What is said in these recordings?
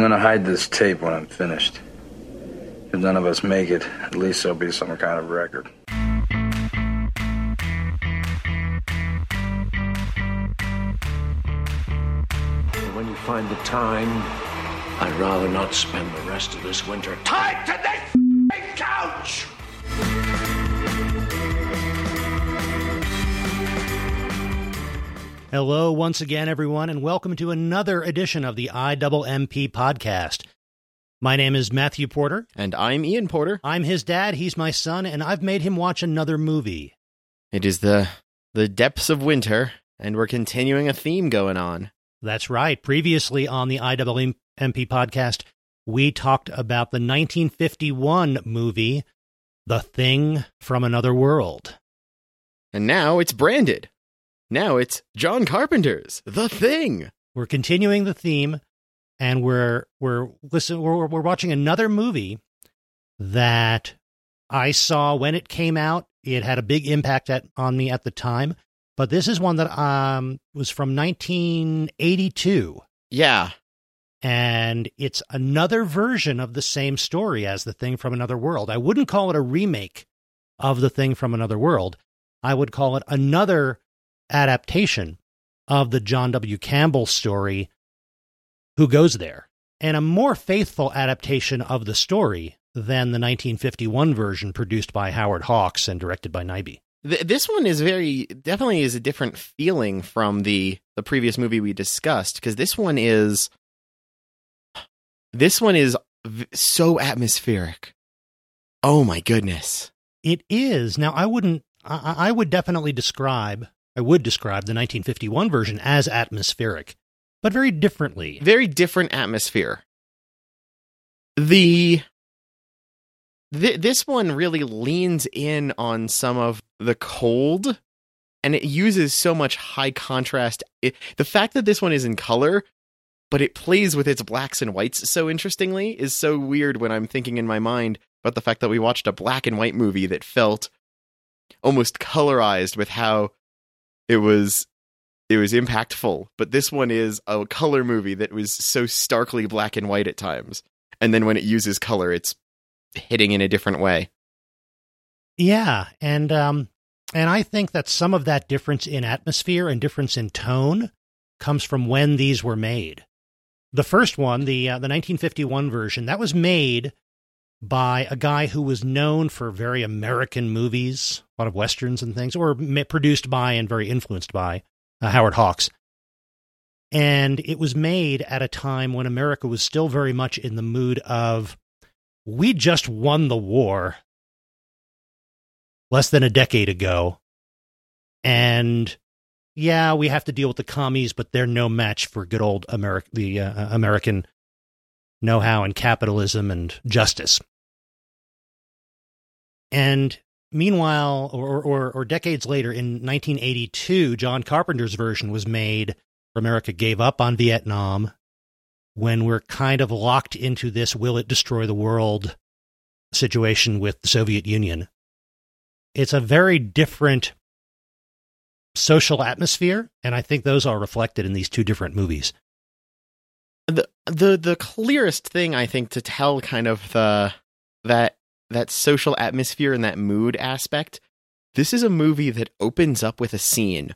I'm gonna hide this tape when I'm finished. If none of us make it, at least there'll be some kind of record. When you find the time, I'd rather not spend the rest of this winter tied to this Hello, once again, everyone, and welcome to another edition of the IWMP podcast. My name is Matthew Porter. And I'm Ian Porter. I'm his dad, he's my son, and I've made him watch another movie. It is the the depths of winter, and we're continuing a theme going on. That's right. Previously on the IWMP podcast, we talked about the 1951 movie, The Thing from Another World. And now it's branded. Now it's John Carpenter's The Thing. We're continuing the theme, and we're we're listen we're we're watching another movie that I saw when it came out. It had a big impact at, on me at the time, but this is one that um was from 1982, Yeah. and it's another version of the same story as The Thing from Another World. I wouldn't call it a remake of The Thing from Another World. I would call it another adaptation of the John W. Campbell story, Who Goes There, and a more faithful adaptation of the story than the 1951 version produced by Howard Hawks and directed by Nyby. This one is very definitely is a different feeling from the the previous movie we discussed because this one is this one is v- so atmospheric. Oh my goodness. It is. Now, I wouldn't, I, I would definitely describe, I would describe the 1951 version as atmospheric, but very differently. very different atmosphere. The th- this one really leans in on some of the cold and it uses so much high contrast. It, the fact that this one is in color but it plays with its blacks and whites so interestingly is so weird when I'm thinking in my mind about the fact that we watched a black and white movie that felt almost colorized with how it was it was impactful but this one is a color movie that was so starkly black and white at times and then when it uses color it's hitting in a different way Yeah, and um, and I think that some of that difference in atmosphere and difference in tone comes from when these were made. The first one, the uh, the 1951 version, that was made by a guy who was known for very American movies, a lot of westerns and things, or produced by and very influenced by uh, Howard Hawks. And it was made at a time when America was still very much in the mood of, we just won the war less than a decade ago. And yeah, we have to deal with the commies, but they're no match for good old America, the uh, American know-how and capitalism and justice. And meanwhile, or, or, or decades later, in 1982, John Carpenter's version was made where America gave up on Vietnam when we're kind of locked into this will it destroy the world situation with the Soviet Union. It's a very different social atmosphere, and I think those are reflected in these two different movies. the the the clearest thing I think to tell kind of the that that social atmosphere and that mood aspect. This is a movie that opens up with a scene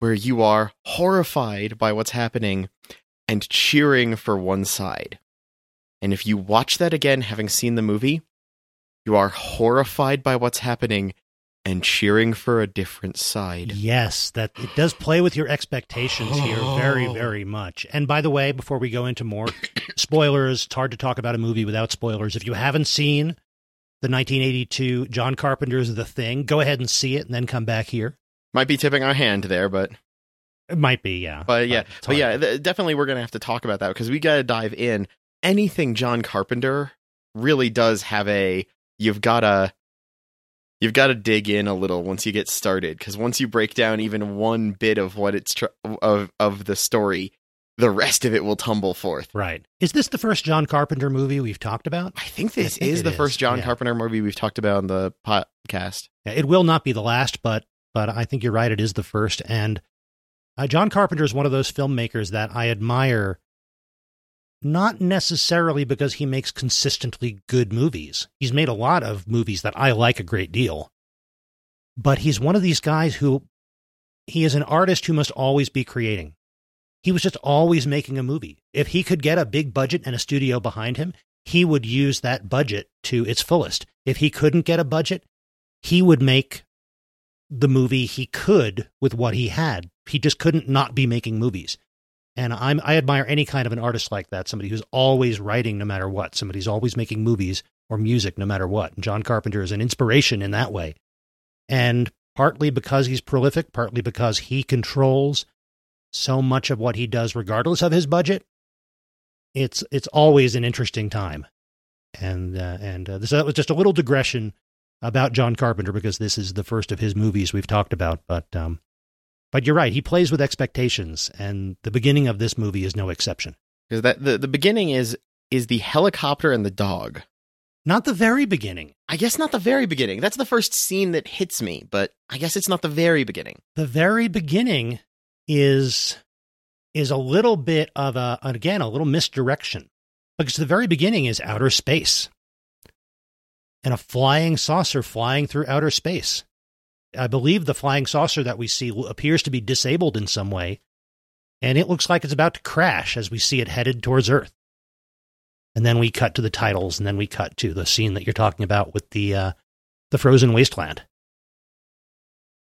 where you are horrified by what's happening and cheering for one side. And if you watch that again having seen the movie, you are horrified by what's happening and cheering for a different side. Yes, that it does play with your expectations here oh. very, very much. And by the way, before we go into more spoilers, it's hard to talk about a movie without spoilers. If you haven't seen the 1982 John Carpenter's The Thing, go ahead and see it and then come back here. Might be tipping our hand there, but It might be, yeah. But yeah, it's but yeah, th- definitely we're gonna have to talk about that because we gotta dive in. Anything John Carpenter really does have a you've gotta you've gotta dig in a little once you get started because once you break down even one bit of what it's tr- of of the story, the rest of it will tumble forth. Right. Is this the first John Carpenter movie we've talked about? I think this think is the is, first John yeah. Carpenter movie we've talked about on the podcast. It will not be the last, but but I think you're right. It is the first, and uh, John Carpenter is one of those filmmakers that I admire not necessarily because he makes consistently good movies. He's made a lot of movies that I like a great deal. But he's one of these guys who he is an artist who must always be creating. He was just always making a movie. If he could get a big budget and a studio behind him, he would use that budget to its fullest. If he couldn't get a budget, he would make the movie he could with what he had. He just couldn't not be making movies. And I'm, I admire any kind of an artist like that, somebody who's always writing no matter what, somebody who's always making movies or music no matter what. And John Carpenter is an inspiration in that way. And partly because he's prolific, partly because he controls so much of what he does, regardless of his budget. It's it's always an interesting time, and uh, and uh, this that was just a little digression about John Carpenter because this is the first of his movies we've talked about. But um, but you're right, he plays with expectations, and the beginning of this movie is no exception. Because that the, the beginning is is the helicopter and the dog. Not the very beginning. I guess not the very beginning. That's the first scene that hits me, but I guess it's not the very beginning. The very beginning is is a little bit of a again a little misdirection because the very beginning is outer space and a flying saucer flying through outer space. I believe the flying saucer that we see appears to be disabled in some way, and it looks like it's about to crash as we see it headed towards Earth. And then we cut to the titles, and then we cut to the scene that you're talking about with the uh, the frozen wasteland.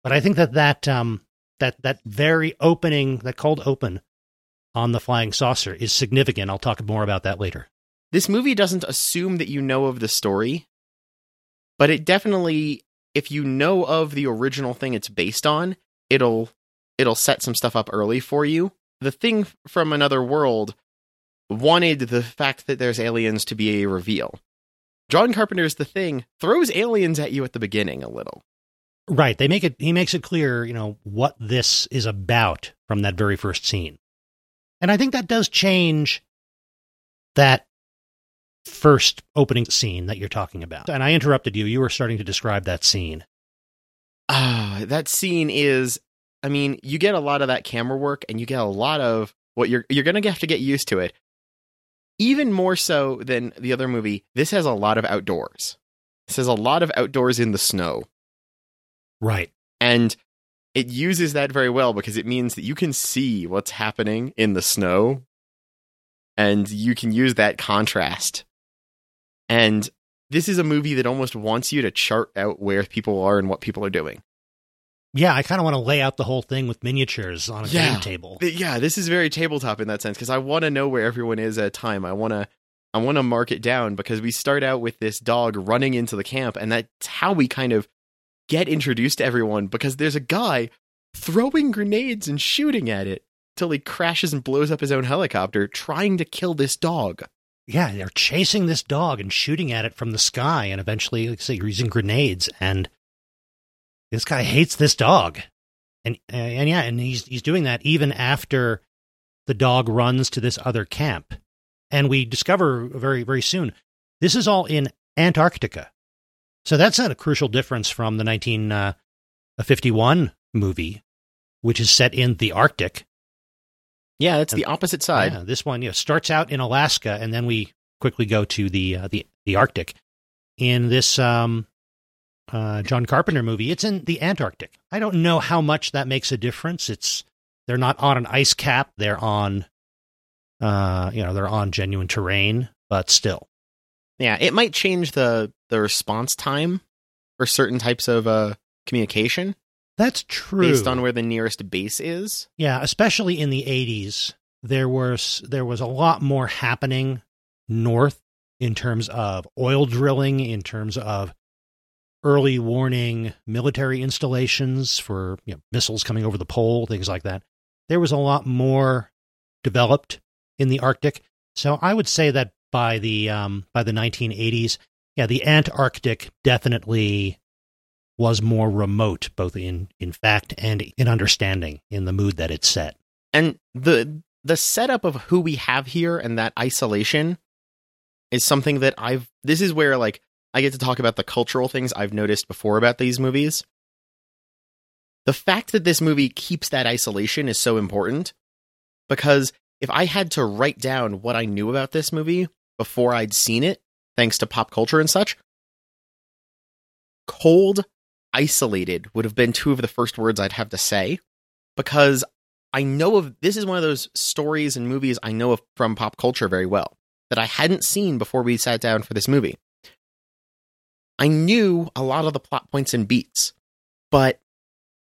But I think that that um, that that very opening, that cold open on the flying saucer is significant. I'll talk more about that later. This movie doesn't assume that you know of the story, but it definitely if you know of the original thing it's based on, it'll it'll set some stuff up early for you. The thing from another world wanted the fact that there's aliens to be a reveal. John Carpenter's The Thing throws aliens at you at the beginning a little. Right. They make it he makes it clear, you know, what this is about from that very first scene. And I think that does change that first opening scene that you're talking about. And I interrupted you. You were starting to describe that scene. Ah, that scene is I mean, you get a lot of that camera work and you get a lot of what you're you're going to have to get used to it. Even more so than the other movie, this has a lot of outdoors. This has a lot of outdoors in the snow. Right. And it uses that very well because it means that you can see what's happening in the snow and you can use that contrast. And this is a movie that almost wants you to chart out where people are and what people are doing. Yeah, I kind of want to lay out the whole thing with miniatures on a Yeah. game table. Yeah, this is very tabletop in that sense because I want to know where everyone is at a time. I want to I want to mark it down because we start out with this dog running into the camp and that's how we kind of get introduced to everyone because there's a guy throwing grenades and shooting at it till he crashes and blows up his own helicopter trying to kill this dog. Yeah, they're chasing this dog and shooting at it from the sky, and eventually, like I say, using grenades. And this guy hates this dog, and uh, and yeah, and he's he's doing that even after the dog runs to this other camp. And we discover very very soon this is all in Antarctica, so that's not a crucial difference from the 1951 movie, which is set in the Arctic. Yeah, that's the opposite side. Yeah, this one, you know, starts out in Alaska, and then we quickly go to the uh, the the Arctic. In this um, uh, John Carpenter movie, it's in the Antarctic. I don't know how much that makes a difference. It's they're not on an ice cap; they're on, uh, you know, they're on genuine terrain, but still. Yeah, it might change the the response time for certain types of uh communication That's true. based on where the nearest base is. Yeah, especially in the 80s, there was there was a lot more happening north in terms of oil drilling, in terms of early warning military installations for you know, missiles coming over the pole, things like that. There was a lot more developed in the Arctic. So I would say that by the um, by the 1980s, yeah, the Antarctic definitely was more remote, both in in fact and in understanding, in the mood that it set. And the the setup of who we have here and that isolation is something that I've this is where like I get to talk about the cultural things I've noticed before about these movies. The fact that this movie keeps that isolation is so important because if I had to write down what I knew about this movie before I'd seen it, thanks to pop culture and such, cold, isolated would have been two of the first words I'd have to say because I know of this is one of those stories and movies I know of from pop culture very well that I hadn't seen before we sat down for this movie. I knew a lot of the plot points and beats, but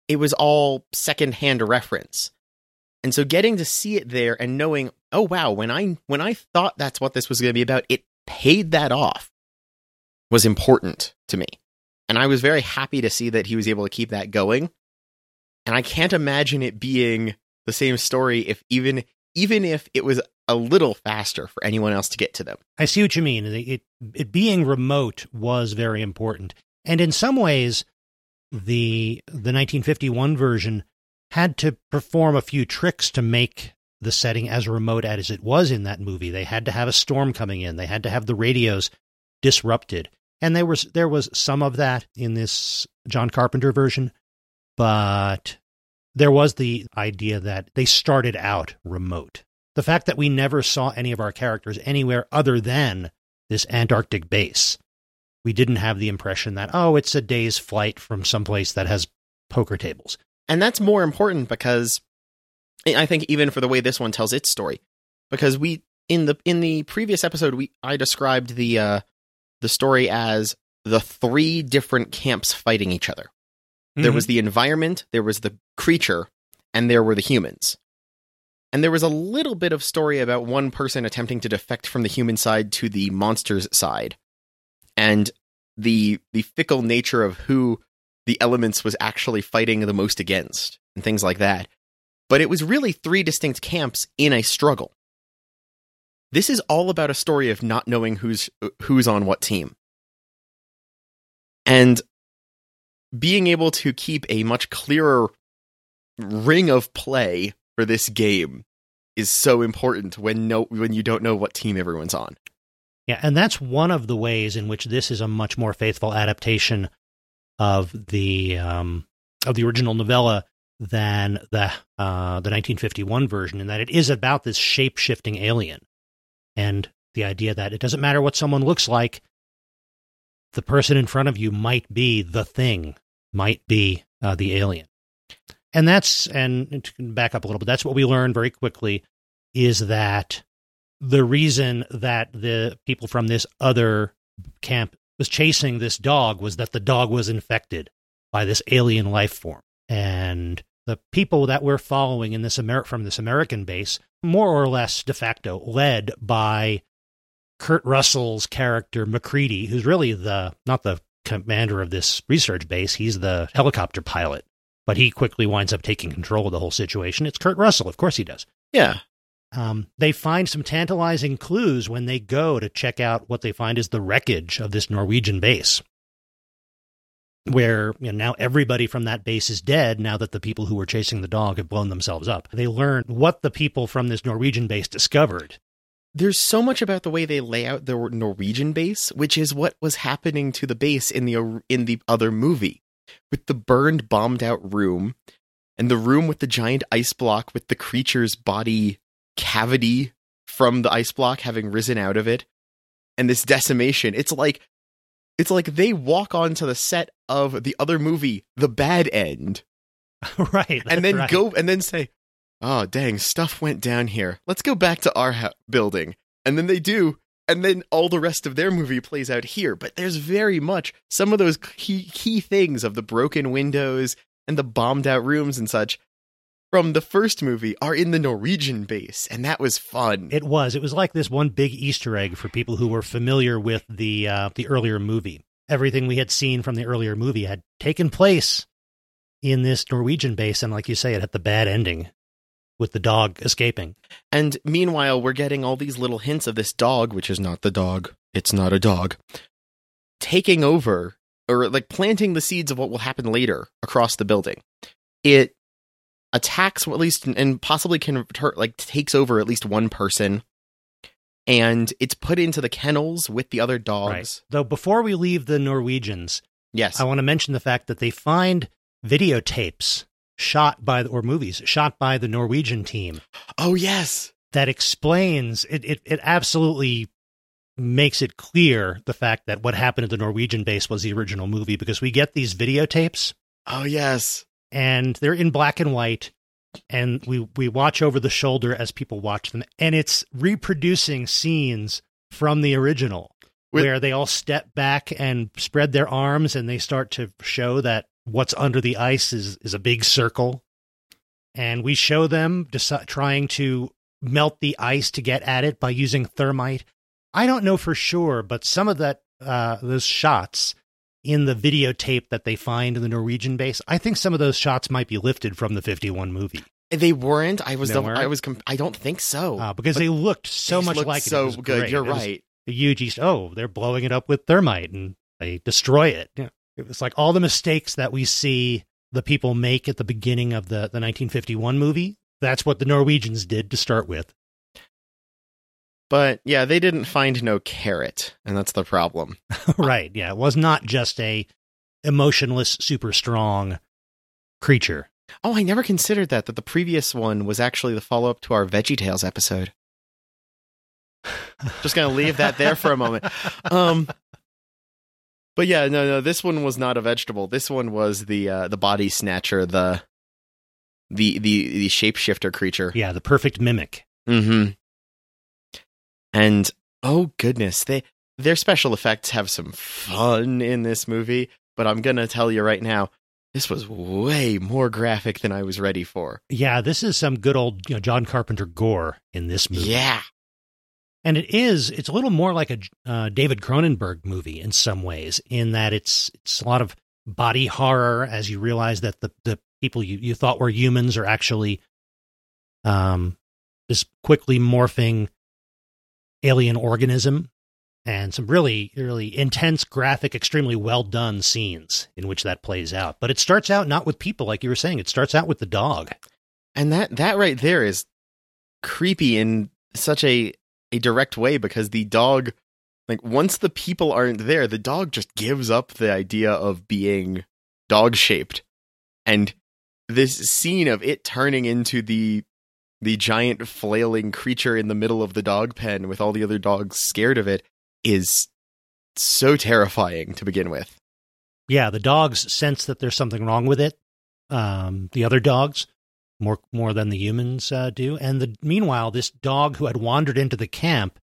it was all secondhand reference. And so getting to see it there and knowing, oh wow, when I when I thought that's what this was going to be about, it paid that off was important to me. And I was very happy to see that he was able to keep that going. And I can't imagine it being the same story if even even if it was a little faster for anyone else to get to them. I see what you mean. It, it, it being remote was very important, and in some ways, the the 1951 version had to perform a few tricks to make the setting as remote as it was in that movie. They had to have a storm coming in. They had to have the radios disrupted, and there was there was some of that in this John Carpenter version, but there was the idea that they started out remote. The fact that we never saw any of our characters anywhere other than this Antarctic base. We didn't have the impression that, oh, it's a day's flight from someplace that has poker tables. And that's more important because I think even for the way this one tells its story. Because we in the in the previous episode we I described the uh the story as the three different camps fighting each other. Mm-hmm. There was the environment, there was the creature, and there were the humans. And there was a little bit of story about one person attempting to defect from the human side to the monster's side. And the the fickle nature of who the elements was actually fighting the most against and things like that. But it was really three distinct camps in a struggle. This is all about a story of not knowing who's who's on what team. And being able to keep a much clearer ring of play for this game is so important when no when you don't know what team everyone's on. Yeah, and that's one of the ways in which this is a much more faithful adaptation of the um, of the original novella than the uh, the 1951 version, in that it is about this shape shifting alien, and the idea that it doesn't matter what someone looks like, the person in front of you might be the thing, might be uh, the alien. And that's and to back up a little bit that's what we learned very quickly is that the reason that the people from this other camp was chasing this dog was that the dog was infected by this alien life form and the people that we're following in this Amer- from this American base more or less de facto led by Kurt Russell's character MacReady who's really the not the commander of this research base he's the helicopter pilot but he quickly winds up taking control of the whole situation. It's Kurt Russell, of course he does. Yeah. Um, they find some tantalizing clues when they go to check out what they find is the wreckage of this Norwegian base, where you know, now everybody from that base is dead. Now that the people who were chasing the dog have blown themselves up, they learn what the people from this Norwegian base discovered. There's so much about the way they lay out the Norwegian base, which is what was happening to the base in the in the other movie with the burned, bombed out room, and the room with the giant ice block with the creature's body cavity from the ice block having risen out of it, and this decimation. It's like it's like they walk onto the set of the other movie, The Bad End. right. And then right. go and then say, "Oh, dang, stuff went down here. Let's go back to our ha- building." And then they do, and then all the rest of their movie plays out here. But there's very much some of those key key things of the broken windows and the bombed out rooms and such from the first movie are in the Norwegian base, and that was fun. It was. It was like this one big Easter egg for people who were familiar with the uh, the earlier movie. Everything we had seen from the earlier movie had taken place in this Norwegian base, and like you say, it had the bad ending with the dog escaping. And meanwhile, we're getting all these little hints of this dog, which is not the dog. It's not a dog. Taking over or like planting the seeds of what will happen later across the building. It attacks at least and possibly can like takes over at least one person and it's put into the kennels with the other dogs. Right. Though before we leave the Norwegians, yes, I want to mention the fact that they find videotapes shot by the, or movies shot by the Norwegian team. Oh yes. that explains it, it. It absolutely makes it clear the fact that what happened at the Norwegian base was the original movie because we get these videotapes Oh yes. And they're in black and white and we we watch over the shoulder as people watch them. And it's reproducing scenes from the original With- where they all step back and spread their arms and they start to show that what's under the ice is is a big circle. And we show them deci- trying to melt the ice to get at it by using thermite. I don't know for sure but some of that uh those shots in the videotape that they find in the Norwegian base. I think some of those shots might be lifted from the 51 movie They weren't. I was. They the, weren't? I was. Com- I don't think so. uh, because But they looked so much looked like it. It so was good. great. You're It right. A huge East. Oh, they're blowing it up with thermite and they destroy it. Yeah. It was like all the mistakes that we see the people make at the beginning of the, the 1951 movie. That's what the Norwegians did to start with. But yeah, they didn't find no carrot, and that's the problem. right. Yeah. It was not just a emotionless, super strong creature. Oh, I never considered that. That the previous one was actually the follow up to our Veggie Tales episode. Just gonna leave that there for a moment. Um, but yeah, no, no, this one was not a vegetable. This one was the uh, the body snatcher, the the the the shapeshifter creature. Yeah. The perfect mimic. Mm-hmm. And oh goodness, they their special effects have some fun in this movie. But I'm gonna tell you right now, this was way more graphic than I was ready for. Yeah. This is some good old you know, John Carpenter gore in this movie. Yeah, and it is it's a little more like a uh, David Cronenberg movie in some ways in that it's it's a lot of body horror as you realize that the the people you, you thought were humans are actually um this quickly morphing alien organism and some really really intense graphic extremely well done scenes in which that plays out. But it starts out not with people like you were saying. It starts out with the dog. And that that right there is creepy in such a a direct way because the dog, like once the people aren't there, the dog just gives up the idea of being dog shaped, and this scene of it turning into the the giant flailing creature in the middle of the dog pen with all the other dogs scared of it is so terrifying to begin with. yeah, the dogs sense that there's something wrong with it. Um, the other dogs, more more than the humans uh, do, and the meanwhile, this dog who had wandered into the camp,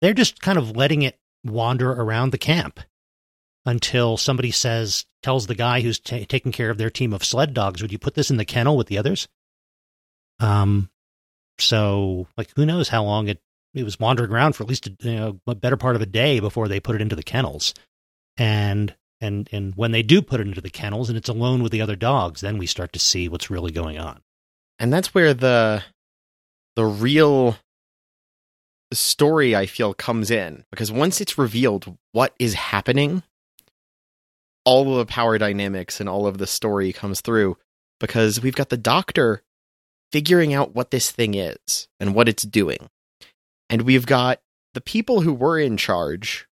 they're just kind of letting it wander around the camp until somebody says, tells the guy who's ta taking care of their team of sled dogs, "Would you put this in the kennel with the others?" Um, so like, who knows how long it it was wandering around for at least a, you know, a better part of a day before they put it into the kennels, and and and when they do put it into the kennels and it's alone with the other dogs, then we start to see what's really going on. and that's where the the real story I feel comes in. Because once it's revealed what is happening, all of the power dynamics and all of the story comes through. Because we've got the doctor figuring out what this thing is and what it's doing. And we've got the people who were in charge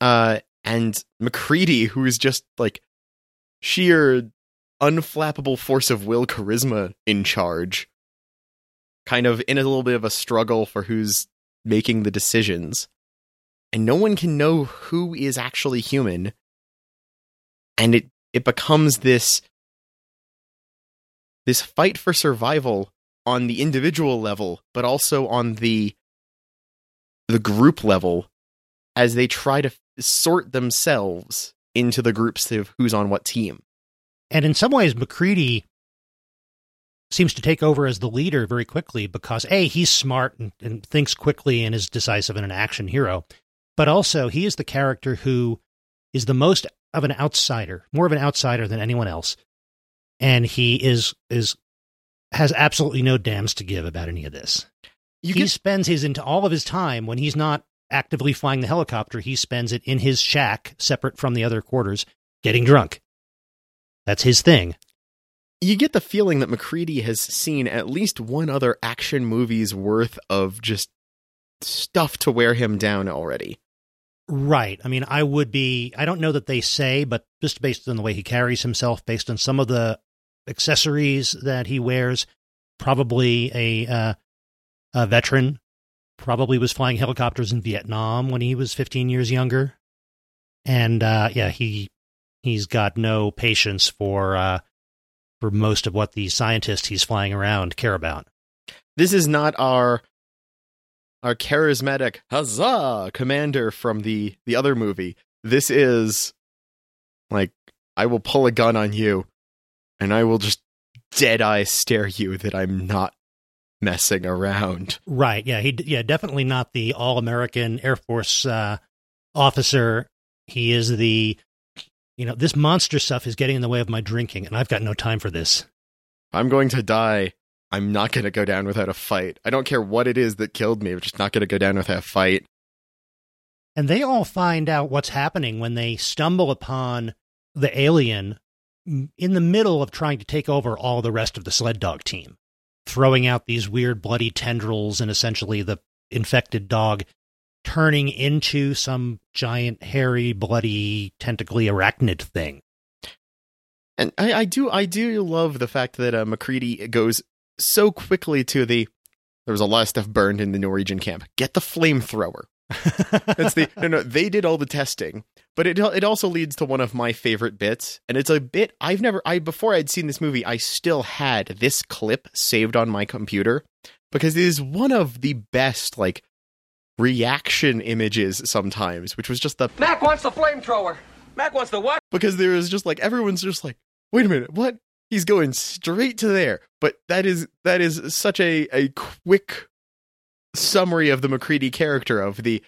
uh and MacReady who is just like sheer unflappable force of will charisma in charge kind of in a little bit of a struggle for who's making the decisions and no one can know who is actually human and it it becomes this this fight for survival on the individual level but also on the the group level as they try to sort themselves into the groups of who's on what team. And in some ways, MacReady seems to take over as the leader very quickly because a he's smart and, and thinks quickly and is decisive and an action hero, but also he is the character who is the most of an outsider, more of an outsider than anyone else, and he is is has absolutely no dams to give about any of this. you he can spends his into all of his time when he's not actively flying the helicopter. He spends it in his shack, separate from the other quarters, getting drunk. That's his thing. you get the feeling that MacReady has seen at least one other action movie's worth of just stuff to wear him down already. Right. I mean, I would be. I don't know that they say, but just based on the way he carries himself, based on some of the accessories that he wears, probably a uh, a veteran, probably was flying helicopters in Vietnam when he was 15 years younger. And uh, yeah, he he's got no patience for uh, for most of what the scientists he's flying around care about. This is not our our charismatic huzzah commander from the the other movie. This is like I will pull a gun on you and I will just dead eye stare you that I'm not messing around. Right. Yeah. He. Yeah. Definitely not the all American Air Force uh, officer. He is the. You know, this monster stuff is getting in the way of my drinking, and I've got no time for this. I'm going to die. I'm not going to go down without a fight. I don't care what it is that killed me. I'm just not going to go down without a fight. And they all find out what's happening when they stumble upon the alien in the middle of trying to take over all the rest of the sled dog team throwing out these weird bloody tendrils and essentially the infected dog turning into some giant hairy bloody tentacly arachnid thing. And I, I do i do love the fact that uh, macready goes so quickly to the there was a lot of stuff burned in the norwegian camp. Get the flamethrower. That's the no no they did all the testing but it it also leads to one of my favorite bits and it's a bit I've never I before I'd seen this movie I still had this clip saved on my computer because it is one of the best like reaction images sometimes which was just the Mac wants the flamethrower. Mac wants the what? because there is just like everyone's just like wait a minute what he's going straight to there but that is that is such a a quick summary of the MacReady character of the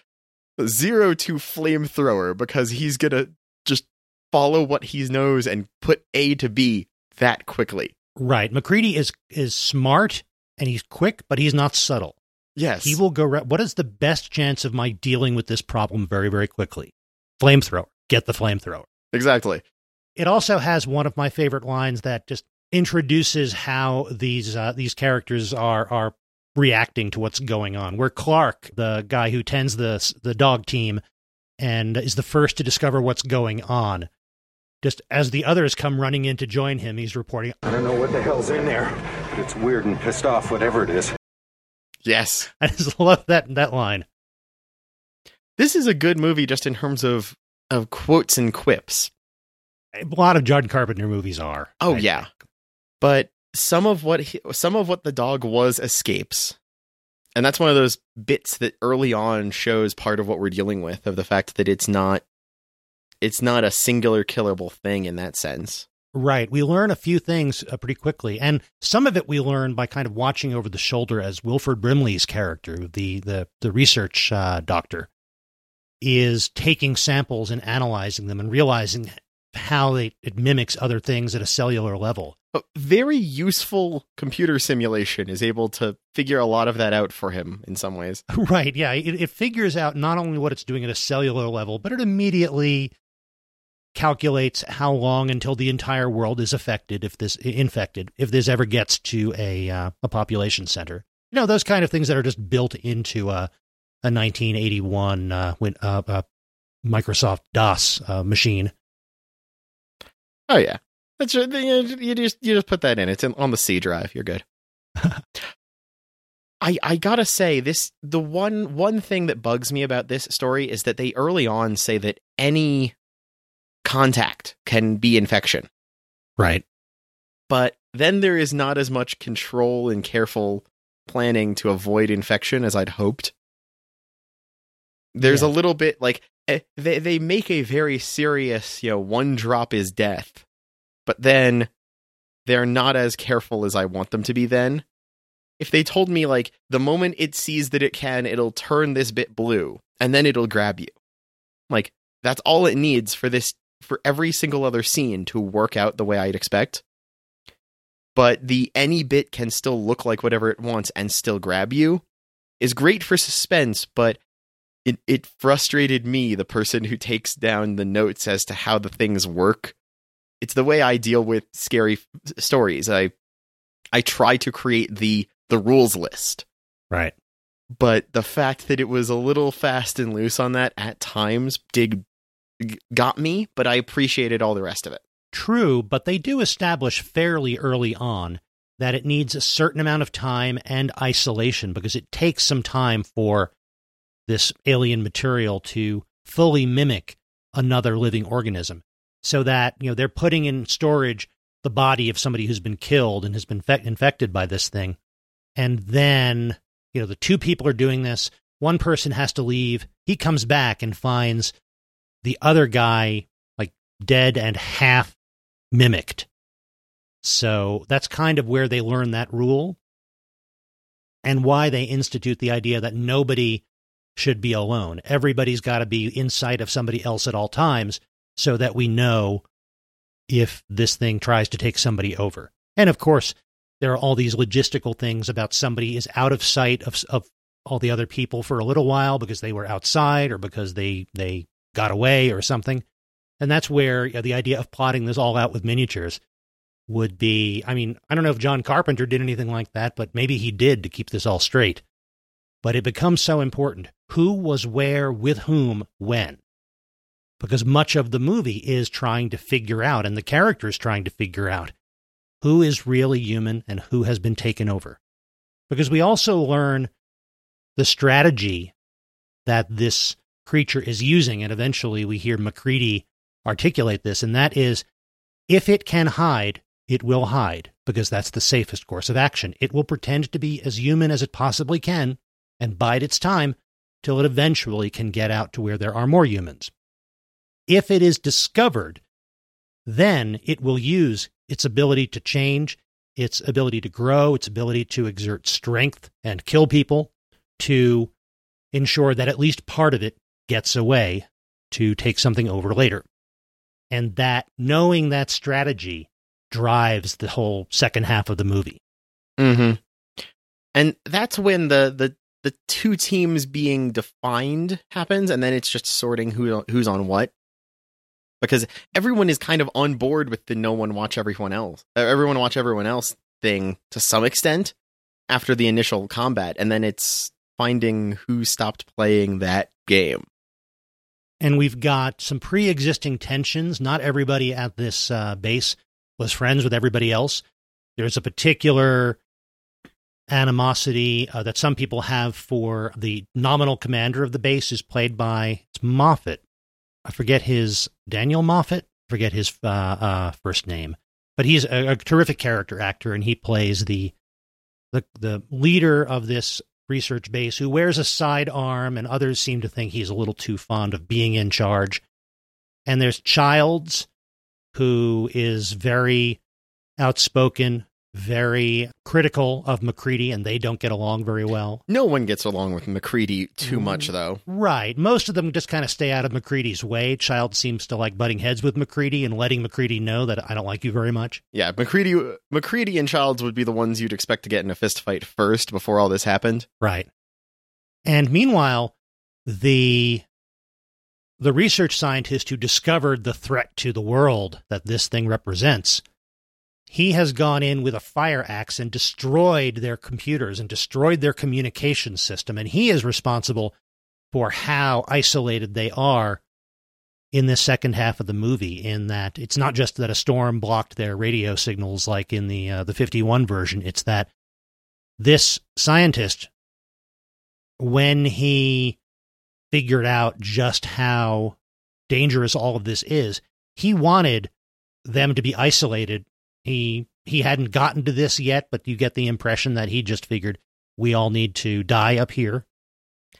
zero to flamethrower because he's gonna just follow what he knows and put A to B that quickly. right MacReady is is smart and he's quick but he's not subtle Yes. he will go ra- what is the best chance of my dealing with this problem very very quickly flamethrower get the flamethrower exactly. it also has one of my favorite lines that just introduces how these uh, these characters are are reacting to what's going on. Where Clark, the guy who tends the the dog team and is the first to discover what's going on, just as the others come running in to join him, he's reporting, I don't know what the hell's in there, but it's weird and pissed off, whatever it is. Yes. I just love that that line. This is a good movie just in terms of of quotes and quips. A lot of John Carpenter movies are. Oh I yeah. think. But some of what he, some of what the dog was escapes. And that's one of those bits that early on shows part of what we're dealing with of the fact that it's not it's not a singular killable thing in that sense. Right. We learn a few things uh, pretty quickly, and some of it we learn by kind of watching over the shoulder as Wilford Brimley's character, the the the research uh, doctor, is taking samples and analyzing them and realizing how they, it mimics other things at a cellular level. A very useful computer simulation is able to figure a lot of that out for him in some ways. right. Yeah. It, it figures out not only what it's doing at a cellular level, but it immediately calculates how long until the entire world is affected if this infected if this ever gets to a uh, a population center you know those kind of things that are just built into a a 1981 uh, when, uh, uh, Microsoft DOS uh, machine Oh yeah. That's you, just you just put that in. It's in, on the C drive. You're good. I I gotta say this the one one thing that bugs me about this story is that they early on say that any contact can be infection, right but then there is not as much control and careful planning to avoid infection as I'd hoped. There's Yeah. a little bit like Eh, they they make a very serious, you know, one drop is death, but then they're not as careful as I want them to be. Then, if they told me like the moment it sees that it can, it'll turn this bit blue and then it'll grab you, like that's all it needs for this for every single other scene to work out the way I'd expect but the any bit can still look like whatever it wants and still grab you is great for suspense but it, it frustrated me the person who takes down the notes as to how the things work. It's the way i deal with scary f- stories. I i try to create the the rules list. Right. But the fact that it was a little fast and loose on that at times did got me but i appreciated all the rest of it. True, but they do establish fairly early on that it needs a certain amount of time and isolation because it takes some time for this alien material to fully mimic another living organism. So that you know they're putting in storage the body of somebody who's been killed and has been fe- infected by this thing. And then you know the two people are doing this. One person has to leave. He comes back and finds the other guy like dead and half mimicked. So that's kind of where they learn that rule and why they institute the idea that nobody should be alone. Everybody's got to be in sight of somebody else at all times so that we know if this thing tries to take somebody over. And of course, there are all these logistical things about somebody is out of sight of, of all the other people for a little while because they were outside or because they, they got away or something. And that's where you know, the idea of plotting this all out with miniatures would be. I mean, I don't know if John Carpenter did anything like that, but maybe he did to keep this all straight. But it becomes so important who was where, with whom, when. Because much of the movie is trying to figure out, and the characters trying to figure out, who is really human and who has been taken over. Because we also learn the strategy that this creature is using, and eventually we hear MacReady articulate this, and that is if it can hide, it will hide, because that's the safest course of action. It will pretend to be as human as it possibly can and bide its time till it eventually can get out to where there are more humans. If it is discovered, then it will use its ability to change, its ability to grow, its ability to exert strength and kill people to ensure that at least part of it gets away to take something over later. And that knowing that strategy drives the whole second half of the movie. Mm-hmm. And that's when the the the two teams being defined happens, and then it's just sorting who who's on what. Because everyone is kind of on board with the no one watch everyone else, uh, everyone watch everyone else thing to some extent after the initial combat, and then it's finding who stopped playing that game. And we've got some pre existing tensions. Not everybody at this uh, base was friends with everybody else. There's a particular animosity uh, that some people have for the nominal commander of the base is played by Moffat. I forget his Daniel Moffat. Forget his uh, uh, first name, but he's a, a, terrific character actor, and he plays the the the leader of this research base who wears a sidearm, and others seem to think he's a little too fond of being in charge. And there's Childs, who is very outspoken, very critical of MacReady, and they don't get along very well. No one gets along with MacReady too much, mm, though. Right. Most of them just kind of stay out of MacReady's way. Child seems to like butting heads with MacReady and letting MacReady know that I don't like you very much. Yeah, MacReady, MacReady and Childs would be the ones you'd expect to get in a fist fight first before all this happened. Right. And meanwhile, the the research scientist who discovered the threat to the world that this thing represents he has gone in with a fire axe and destroyed their computers and destroyed their communication system. And he is responsible for how isolated they are in the second half of the movie. In that it's not just that a storm blocked their radio signals like in the uh, the 51 version, it's that this scientist, when he figured out just how dangerous all of this is, he wanted them to be isolated he he hadn't gotten to this yet, but you get the impression that he just figured we all need to die up here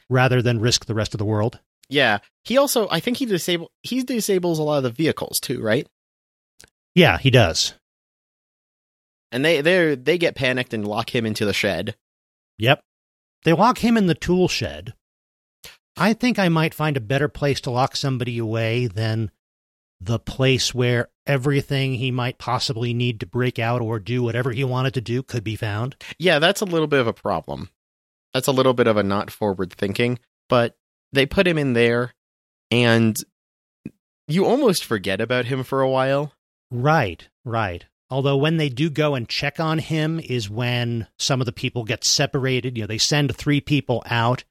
rather than risk the rest of the world. Yeah. He also I think he disable he disables a lot of the vehicles too, right? Yeah, he does. And they they they get panicked and lock him into the shed. Yep. They lock him in the tool shed. I think I might find a better place to lock somebody away than the place where everything he might possibly need to break out or do whatever he wanted to do could be found. Yeah, that's a little bit of a problem. That's a little bit of a not forward thinking, but they put him in there and you almost forget about him for a while. Right, right. Although when they do go and check on him is when some of the people get separated. You know, they send three people out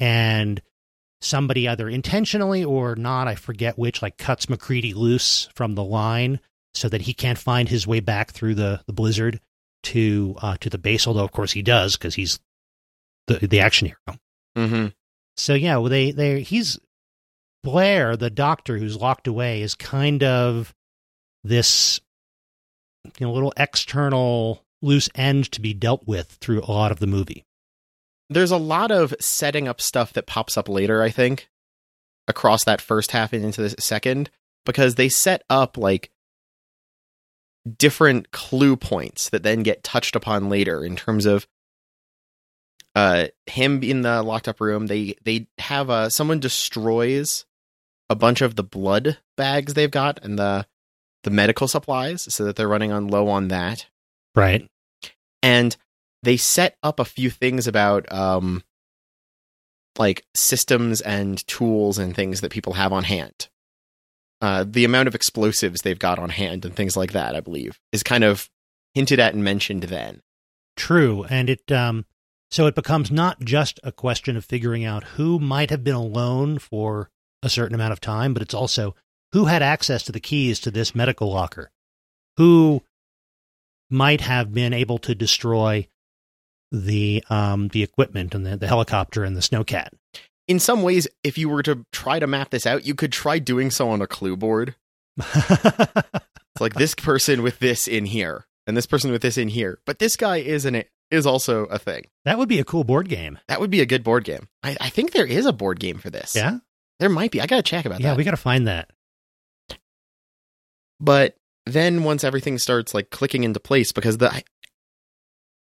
and somebody either intentionally or not, I forget which, like cuts MacReady loose from the line so that he can't find his way back through the, the blizzard. to uh, to the base. Although of course he does because he's the the action hero. Mm-hmm. So yeah, well, they they he's Blair, the doctor who's locked away, is kind of this you know little external loose end to be dealt with through a lot of the movie. There's a lot of setting up stuff that pops up later, I think, across that first half and into the second, because they set up like different clue points that then get touched upon later in terms of uh him in the locked up room they they have uh someone destroys a bunch of the blood bags they've got and the the medical supplies so that they're running on low on that Right. and they set up a few things about um like systems and tools and things that people have on hand. Uh the amount of explosives they've got on hand and things like that i believe is kind of hinted at and mentioned then. True, and it um so it becomes not just a question of figuring out who might have been alone for a certain amount of time, but it's also who had access to the keys to this medical locker, who might have been able to destroy the um the equipment and the, the helicopter and the snowcat. in some ways if you were to try to map this out you could try doing so on a clue board. It's like this person with this in here and this person with this in here. But this guy is an is also a thing. That would be a cool board game. that would be a good board game. I, I think there is a board game for this. Yeah, there might be. I gotta check about yeah, that. Yeah, we got to find that. but then once everything starts like clicking into place because the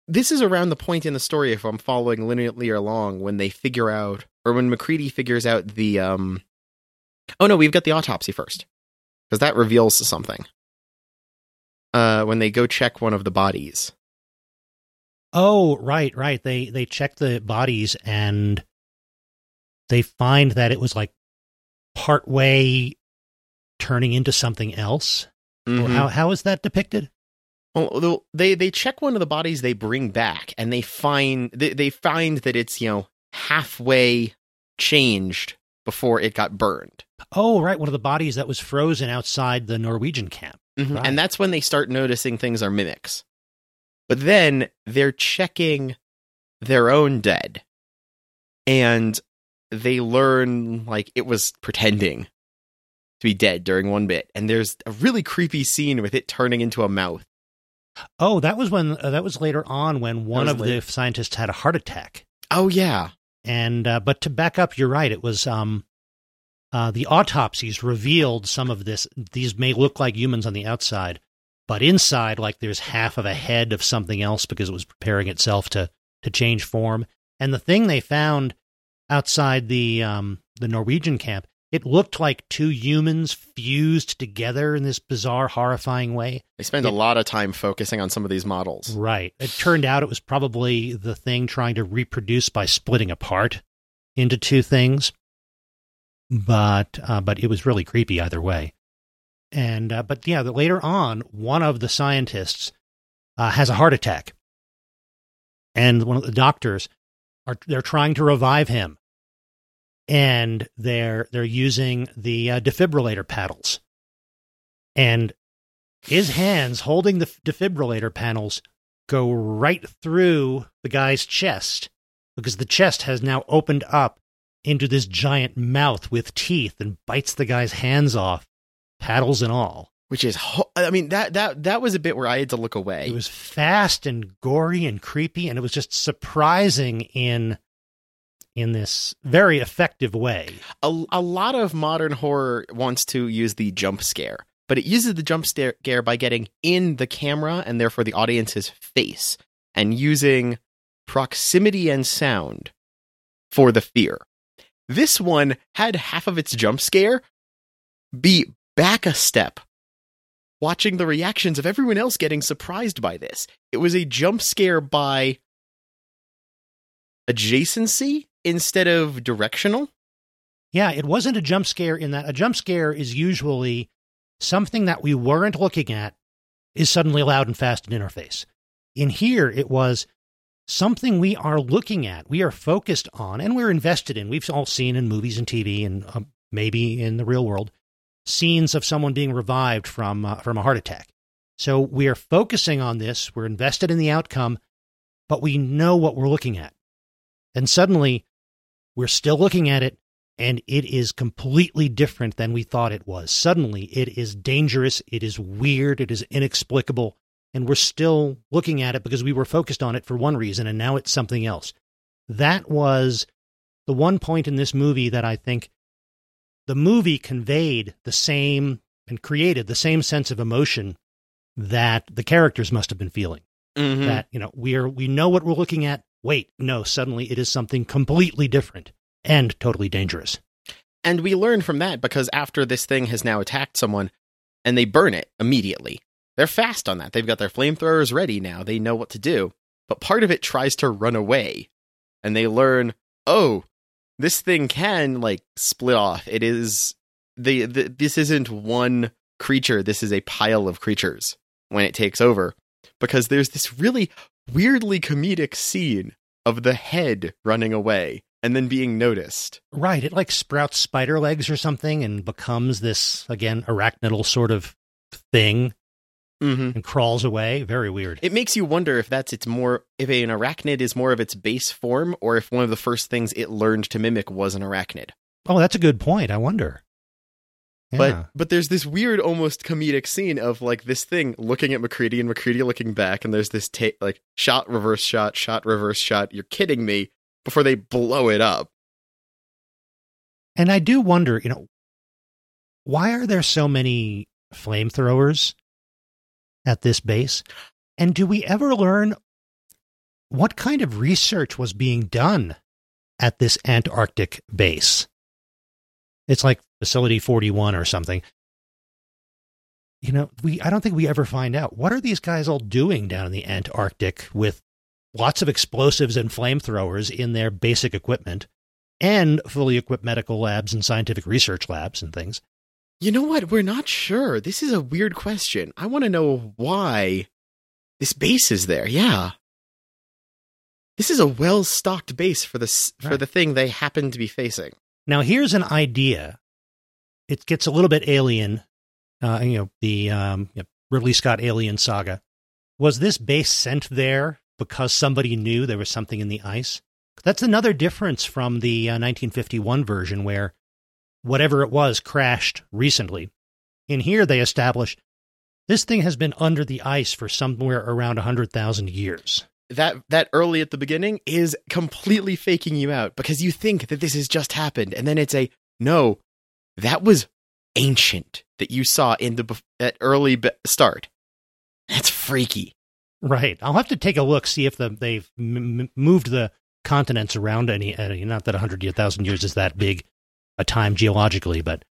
this is around the point in the story if i'm following linearly along when they figure out or when MacReady figures out the um oh no we've got the autopsy first because that reveals something uh when they go check one of the bodies Oh, right, right. They they check the bodies and they find that it was like part way turning into something else. Mhm. How how is that depicted? Well, they they check one of the bodies they bring back, and they find they, they find that it's you know halfway changed before it got burned, Oh, right, one of the bodies that was frozen outside the Norwegian camp. Mm-hmm. Right. and that's when they start noticing things are mimics. But then they're checking their own dead, and they learn like it was pretending to be dead during one bit, and there's a really creepy scene with it turning into a mouth. Oh, that was when uh, that was later on when one of later. the scientists had a heart attack. Oh yeah, And uh, but to back up, you're right. It was um, uh, the autopsies revealed some of this. These may look like humans on the outside, but inside, like there's half of a head of something else because it was preparing itself to to change form. And the thing they found outside the um, the Norwegian camp, it looked like two humans fused together in this bizarre, horrifying way. they spend a lot of time focusing on some of these models. Right. It turned out it was probably the thing trying to reproduce by splitting apart into two things. But uh, but it was really creepy either way. And uh, but yeah, later on, one of the scientists uh, has a heart attack, and one of the doctors are they're trying to revive him, and they're they're using the uh, defibrillator paddles, and his hands holding the defibrillator panels go right through the guy's chest because the chest has now opened up into this giant mouth with teeth and bites the guy's hands off, paddles and all. which is ho- I mean that that that was a bit where I had to look away. It was fast and gory and creepy, and it was just surprising in in this very effective way. a, a lot of modern horror wants to use the jump scare, but it uses the jump scare by getting in the camera and therefore the audience's face and using proximity and sound for the fear. This one had half of its jump scare be back a step, watching the reactions of everyone else getting surprised by this. It was a jump scare by adjacency instead of directional. Yeah, it wasn't a jump scare in that a jump scare is usually something that we weren't looking at is suddenly loud and fast in interface. In here, it was something we are looking at, we are focused on, and we're invested in. We've all seen in movies and TV and um, maybe in the real world scenes of someone being revived from uh, from a heart attack. So we are focusing on this, we're invested in the outcome, but we know what we're looking at. And suddenly we're still looking at it and it is completely different than we thought it was. Suddenly it is dangerous, it is weird, it is inexplicable, and we're still looking at it because we were focused on it for one reason and now it's something else. That was the one point in this movie that I think the movie conveyed the same and created the same sense of emotion that the characters must have been feeling. Mhm. That, you know, we are we know what we're looking at. Wait, no, suddenly it is something completely different and totally dangerous. And we learn from that because after this thing has now attacked someone and they burn it immediately, they're fast on that. They've got their flamethrowers ready now. They know what to do. But part of it tries to run away. And they learn, oh, this thing can like split off. It is the, the this isn't one creature. This is a pile of creatures when it takes over. Because there's this really weirdly comedic scene of the head running away and then being noticed. Right. It like sprouts spider legs or something and becomes this, again, arachnidal sort of thing Mm-hmm. and crawls away. Very weird. It makes you wonder if that's its more if an arachnid is more of its base form, or if one of the first things it learned to mimic was an arachnid. Oh, that's a good point. I wonder. Yeah. But but there's this weird, almost comedic scene of like this thing looking at MacReady and MacReady looking back, and there's this ta- like shot, reverse shot, shot, reverse shot. You're kidding me! Before they blow it up. And I do wonder, you know, why are there so many flamethrowers at this base? And do we ever learn what kind of research was being done at this Antarctic base? It's like Facility 41 or something. You know, we I don't think we ever find out. What are these guys all doing down in the Antarctic with lots of explosives and flamethrowers in their basic equipment? and fully equipped medical labs and scientific research labs and things. You know what? We're not sure. This is a weird question. I want to know why this base is there. Yeah. This is a well-stocked base for this for Right. the thing they happen to be facing. Now, here's an idea. It gets a little bit alien. Uh, you know, the um, you know, Ridley Scott Alien saga. Was this base sent there because somebody knew there was something in the ice? That's another difference from the uh, 1951 version, where whatever it was crashed recently. In here, they establish this thing has been under the ice for somewhere around 100,000 years. That that early at the beginning is completely faking you out because you think that this has just happened and then it's a no. That was ancient that you saw in the that early be- start. That's freaky. Right. I'll have to take a look, see if the, they've m- moved the continents around any, any. Not that a hundred years is that big a time geologically, but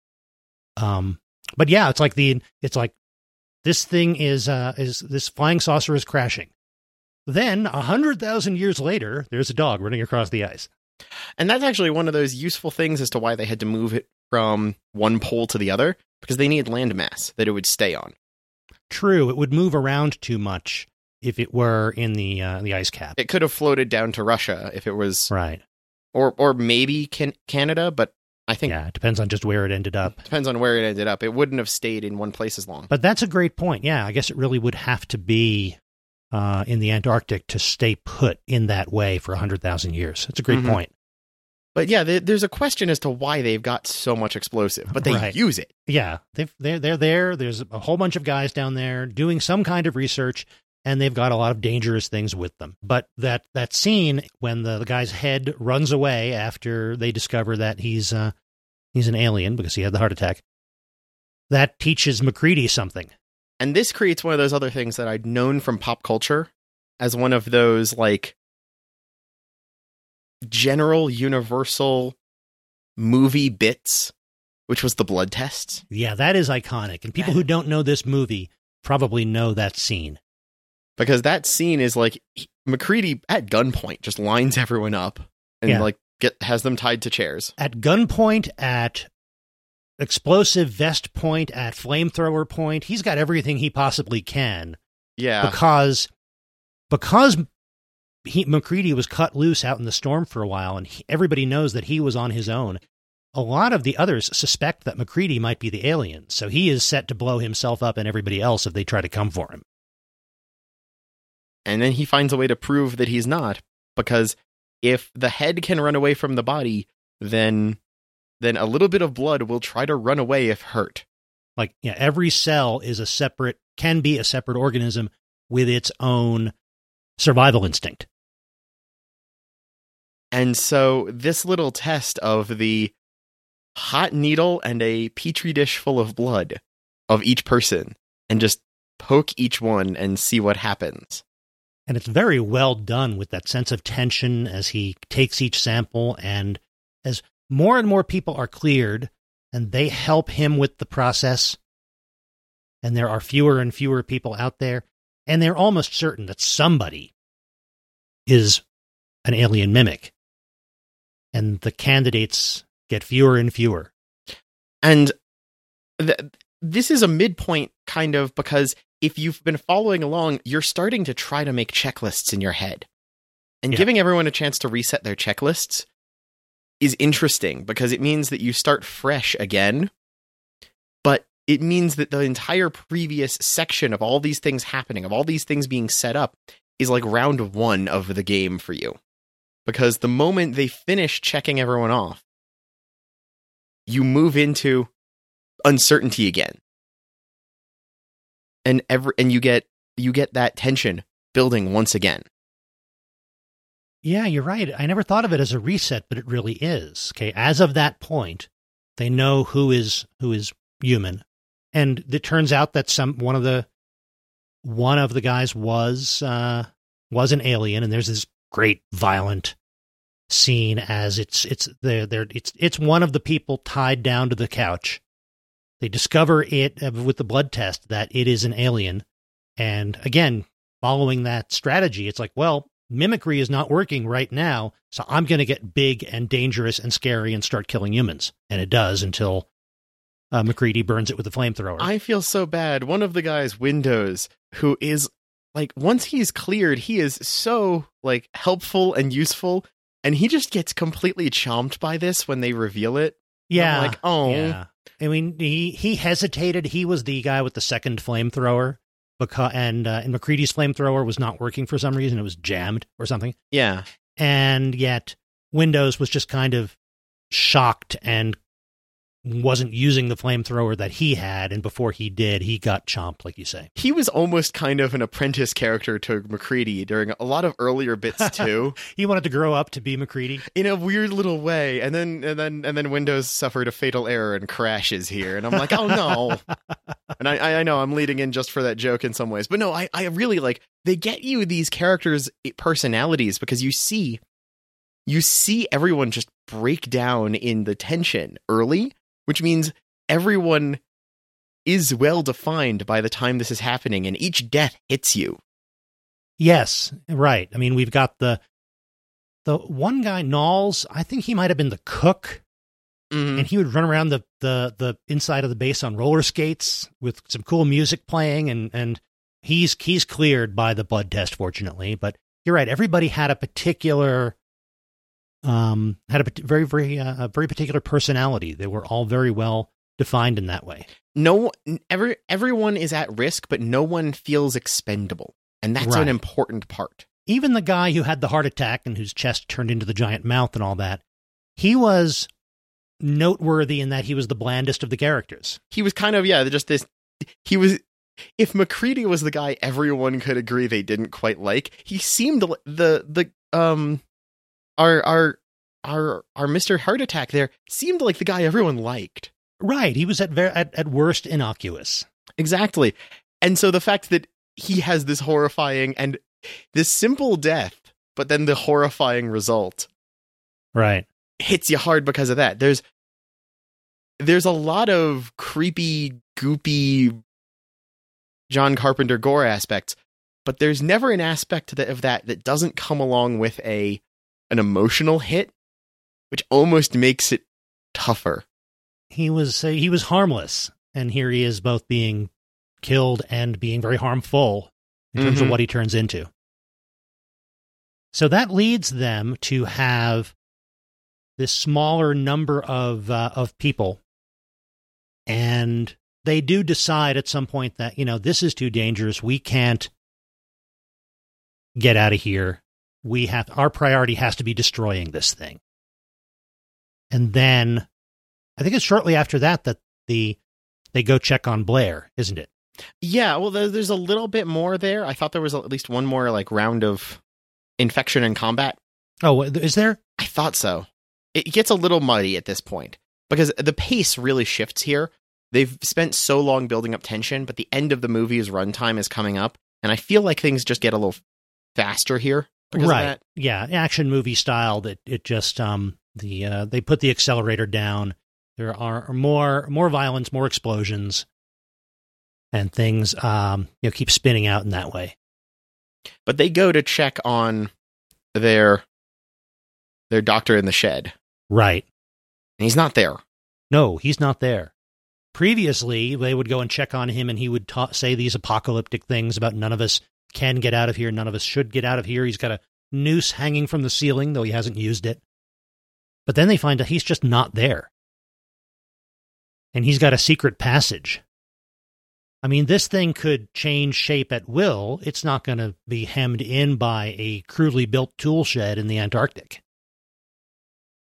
um, but yeah, it's like the it's like this thing is uh is this flying saucer is crashing. Then a hundred thousand years later, there's a dog running across the ice. And that's actually one of those useful things as to why they had to move it from one pole to the other because they needed land mass that it would stay on. True, it would move around too much if it were in the uh, the ice cap. It could have floated down to Russia if it was, right. or or maybe can- Canada, but I think Yeah, it depends on just where it ended up. depends on where it ended up. It wouldn't have stayed in one place as long. But that's a great point. Yeah, I guess it really would have to be uh, in the Antarctic to stay put in that way for 100,000 years. That's a great Mhm. point. But yeah, there, there's a question as to why they've got so much explosive, but they Right. use it. Yeah, they've, they're, they're there. There's a whole bunch of guys down there doing some kind of research, and they've got a lot of dangerous things with them. But that, that scene when the, the guy's head runs away after they discover that he's, uh, he's an alien because he had the heart attack, that teaches MacReady something. And this creates one of those other things that I'd known from pop culture as one of those like general universal movie bits, which was the blood test. Yeah, that is iconic. And people who don't know this movie probably know that scene. Because that scene is like MacReady at gunpoint just lines everyone up and Yeah. like get has them tied to chairs. at gunpoint, at explosive vest point, at flamethrower point. He's got everything he possibly can Yeah. because because he, MacReady was cut loose out in the storm for a while, and he, everybody knows that he was on his own. a lot of the others suspect that MacReady might be the alien, so he is set to blow himself up and everybody else if they try to come for him. And then he finds a way to prove that he's not, because if the head can run away from the body, then then a little bit of blood will try to run away if hurt. Like, yeah, every cell is a separate, can be a separate organism with its own survival instinct. And so this little test of the hot needle and a petri dish full of blood of each person and just poke each one and see what happens. And it's very well done with that sense of tension as he takes each sample and as more and more people are cleared and they help him with the process. And there are fewer and fewer people out there. And they're almost certain that somebody is an alien mimic. And the candidates get fewer and fewer. And th- this is a midpoint kind of because if you've been following along, you're starting to try to make checklists in your head. And Yeah. giving everyone a chance to reset their checklists is interesting because it means that you start fresh again. But it means that the entire previous section of all these things happening, of all these things being set up, is like round one of the game for you. Because the moment they finish checking everyone off, you move into uncertainty again and every and you get you get that tension building once again Yeah, you're right. I never thought of it as a reset, but it really is. Okay, as of that point, they know who is who is human, and it turns out that some one of the one of the guys was uh, was an alien, and there's this great violent scene as it's it's the there it's it's one of the people tied down to the couch. They discover it uh, with the blood test that it is an alien, and again, following that strategy, it's like, well, mimicry is not working right now, so I'm going to get big and dangerous and scary and start killing humans. And it does until uh, MacReady burns it with a flamethrower. i feel so bad one of the guys windows who is like once he's cleared he is so like helpful and useful and he just gets completely chomped by this when they reveal it yeah, like, oh. yeah. I mean, he he hesitated. He was the guy with the second flamethrower, because and uh, and MacReady's flamethrower was not working for some reason. It was jammed or something. yeah and yet Windows was just kind of shocked and wasn't using the flamethrower that he had. And before he did, he got chomped, like you say. he was almost kind of an apprentice character to MacReady during a lot of earlier bits too He wanted to grow up to be MacReady. in a weird little way and then and then and then windows suffered a fatal error and crashes here and i'm like oh no and I, I- know i'm leading in just for that joke in some ways but no i, I really like they get you these characters personalities because you see you see everyone just break down in the tension early which means everyone is well defined by the time this is happening and each death hits you Yes, right. I mean, we've got the the one guy, Nauls. I think he might have been the cook, Mhm. and he would run around the the the inside of the base on roller skates with some cool music playing, and and he's he's cleared by the blood test, fortunately. But you're right. Everybody had a particular um had a very very uh, a very particular personality. They were all very well defined in that way. no every everyone is at risk but no one feels expendable and that's Right. an important part even the guy who had the heart attack and whose chest turned into the giant mouth and all that, he was noteworthy in that he was the blandest of the characters. he was kind of yeah just this he was if MacReady was the guy everyone could agree they didn't quite like he seemed the the um our our our our mr heart attack there seemed like the guy everyone liked Right, he was at ver- at, at worst innocuous. exactly and so the fact that he has this horrifying and this simple death but then the horrifying result Right. hits you hard because of that. There's there's a lot of creepy, goopy John Carpenter gore aspects, but there's never an aspect of that that doesn't come along with a an emotional hit, which almost makes it tougher. He was uh, he was harmless, and here he is both being killed and being very harmful in terms of Mhm. what he turns into. So that leads them to have this smaller number of uh, of people, and they do decide at some point that you know this is too dangerous. We can't get out of here. We have our priority has to be destroying this thing. And then, I think it's shortly after that that the they go check on Blair, isn't it? Yeah, well, there's a little bit more there. I thought there was at least one more like round of infection and combat. Oh, is there? I thought so. It gets a little muddy at this point because the pace really shifts here. They've spent so long building up tension, but the end of the movie's runtime is coming up, and I feel like things just get a little faster here right. Yeah, action movie style. That it just um the uh, they put the accelerator down. There are more more violence, more explosions, and things um you know keep spinning out in that way. But they go to check on their their doctor in the shed, Right. and he's not there. No, he's not there. Previously, they would go and check on him, and he would ta- say these apocalyptic things about none of us can get out of here, none of us should get out of here. He's got a noose hanging from the ceiling, though he hasn't used it. But then they find out he's just not there. And he's got a secret passage. I mean, this thing could change shape at will. It's not going to be hemmed in by a crudely built tool shed in the Antarctic.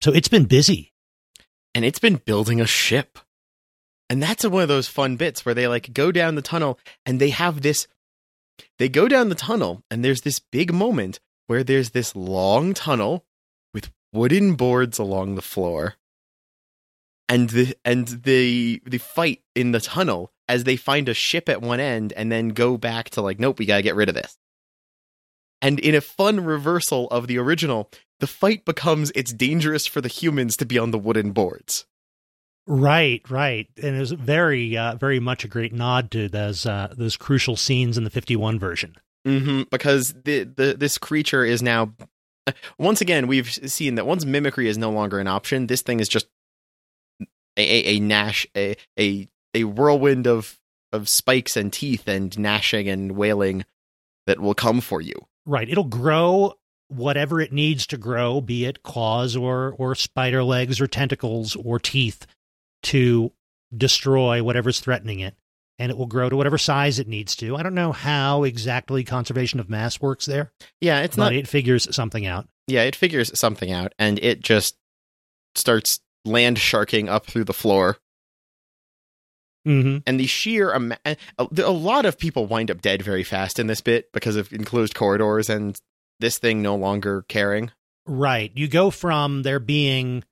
So it's been busy. and it's been building a ship. And that's one of those fun bits where they like go down the tunnel and they have this they go down the tunnel and there's this big moment where there's this long tunnel with wooden boards along the floor. And the and the the fight in the tunnel as they find a ship at one end and then go back to like nope, we got to get rid of this. And in a fun reversal of the original, the fight becomes it's dangerous for the humans to be on the wooden boards. Right, right, and it was very, uh, very much a great nod to those uh, those crucial scenes in the 51 version. hmm because the, the this creature is now once again we've seen that once mimicry is no longer an option, this thing is just a a, a gnash a, a a whirlwind of of spikes and teeth and gnashing and wailing that will come for you. Right, it'll grow whatever it needs to grow, be it claws or or spider legs or tentacles or teeth, to destroy whatever's threatening it, and it will grow to whatever size it needs to. I don't know how exactly conservation of mass works there, Yeah, it's but not. it figures something out. Yeah, it figures something out, and it just starts land sharking up through the floor. hmm and the sheer ama- a, a lot of people wind up dead very fast in this bit because of enclosed corridors and this thing no longer caring. Right. You go from there being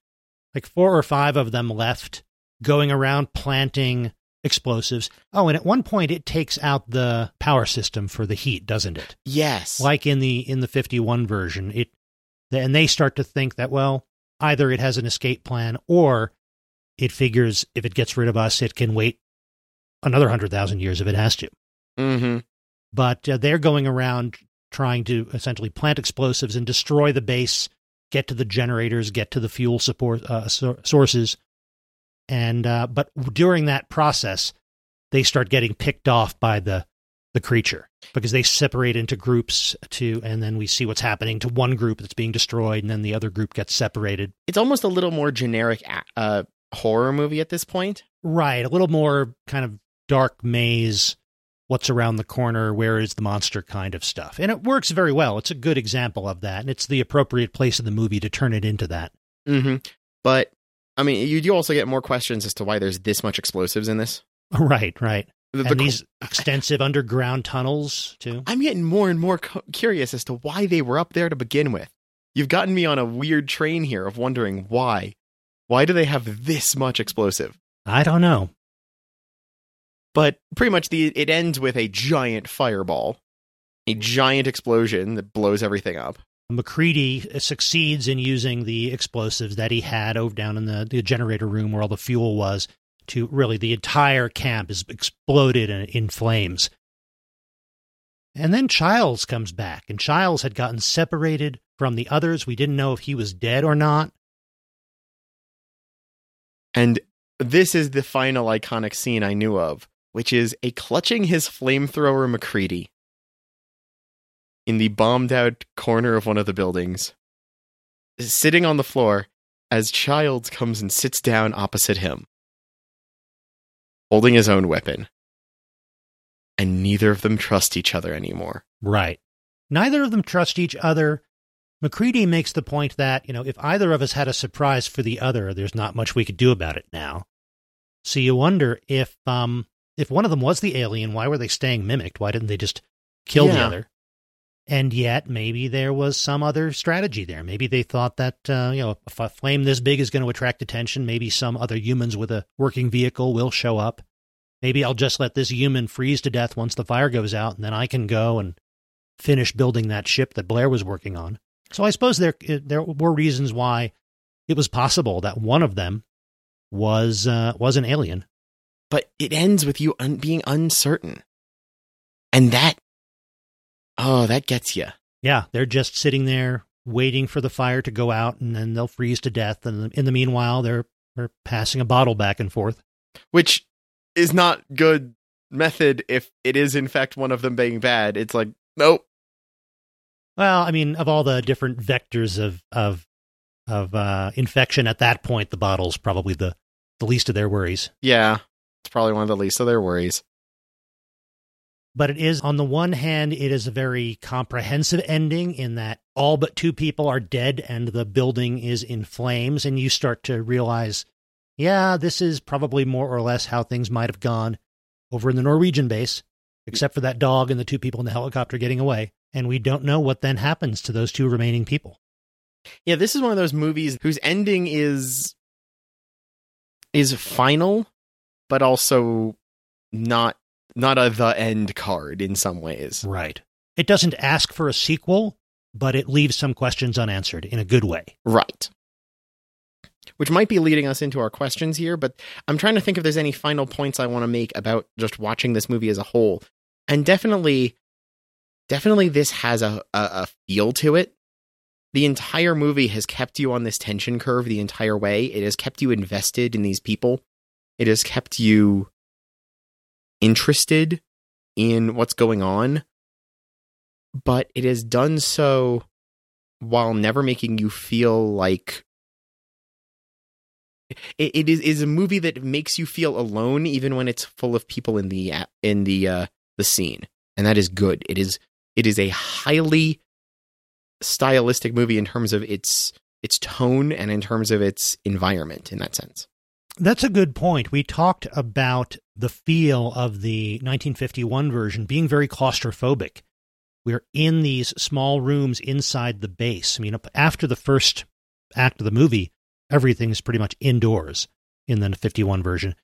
like four or five of them left going around planting explosives. Oh, and at one point it takes out the power system for the heat, doesn't it? Yes, Like in the in the 51 version, it and they start to think that well, either it has an escape plan or it figures if it gets rid of us, it can wait another 100,000 years if it has to. hmm But uh, they're going around trying to essentially plant explosives and destroy the base, get to the generators, get to the fuel support uh, so- sources, and uh, but during that process, they start getting picked off by the the creature because they separate into groups to, and then we see what's happening to one group that's being destroyed, and then the other group gets separated. it's almost a little more generic uh, horror movie at this point. Right, a little more kind of dark maze. What's around the corner? Where is the monster? Kind of stuff, and it works very well. It's a good example of that, and it's the appropriate place in the movie to turn it into that. mm-hmm. But I mean, you do also get more questions as to why there's this much explosives in this. Right, right, The- the and these extensive underground tunnels too. I'm getting more and more cu- curious as to why they were up there to begin with. You've gotten me on a weird train here of wondering why. Why do they have this much explosive? I don't know. But pretty much the it ends with a giant fireball, a giant explosion that blows everything up. MacReady succeeds in using the explosives that he had over down in the, the generator room where all the fuel was to really the entire camp is exploded in, in flames. And then Childs comes back, and Childs had gotten separated from the others. We didn't know if he was dead or not. And this is the final iconic scene I knew of, which is a clutching his flamethrower MacReady in the bombed out corner of one of the buildings, sitting on the floor, as Childs comes and sits down opposite him, holding his own weapon. And neither of them trust each other anymore. Right. Neither of them trust each other. MacReady makes the point that, you know, if either of us had a surprise for the other, there's not much we could do about it now. So you wonder if um if one of them was the alien, why were they staying mimicked? Why didn't they just kill the other? And yet, maybe there was some other strategy there. Maybe they thought that, uh, you know, if a flame this big is going to attract attention, maybe some other humans with a working vehicle will show up. Maybe I'll just let this human freeze to death once the fire goes out, and then I can go and finish building that ship that Blair was working on. So I suppose there there were reasons why it was possible that one of them was uh, was an alien. But it ends with you un- being uncertain. And that, oh, that gets you. Yeah, they're just sitting there waiting for the fire to go out, and then they'll freeze to death. And in the meanwhile, they're they're passing a bottle back and forth. Which is not good method if it is in fact one of them being bad. It's like, nope. Well, I mean, of all the different vectors of of of uh, infection at that point, the bottle's probably the the least of their worries. Yeah. It's probably one of the least of their worries. But it is, on the one hand, it is a very comprehensive ending in that all but two people are dead and the building is in flames, and you start to realize, yeah, this is probably more or less how things might have gone over in the Norwegian base, except for that dog and the two people in the helicopter getting away. And we don't know what then happens to those two remaining people. Yeah, this is one of those movies whose ending is is final, but also not not a the end card in some ways. Right. It doesn't ask for a sequel, but it leaves some questions unanswered in a good way. Right. Which might be leading us into our questions here, but I'm trying to think if there's any final points I want to make about just watching this movie as a whole. And definitely, definitely this has a, a, a feel to it. The entire movie has kept you on this tension curve the entire way. It has kept you invested in these people. It has kept you interested in what's going on. But it has done so while never making you feel like it, it is is a movie that makes you feel alone even when it's full of people in the in the uh the scene and that is good it is it is a highly stylistic movie in terms of its its tone and in terms of its environment in that sense That's a good point. We talked about the feel of the 1951 version being very claustrophobic. We're in these small rooms inside the base. I mean, after the first act of the movie, everything's pretty much indoors in the 51 version.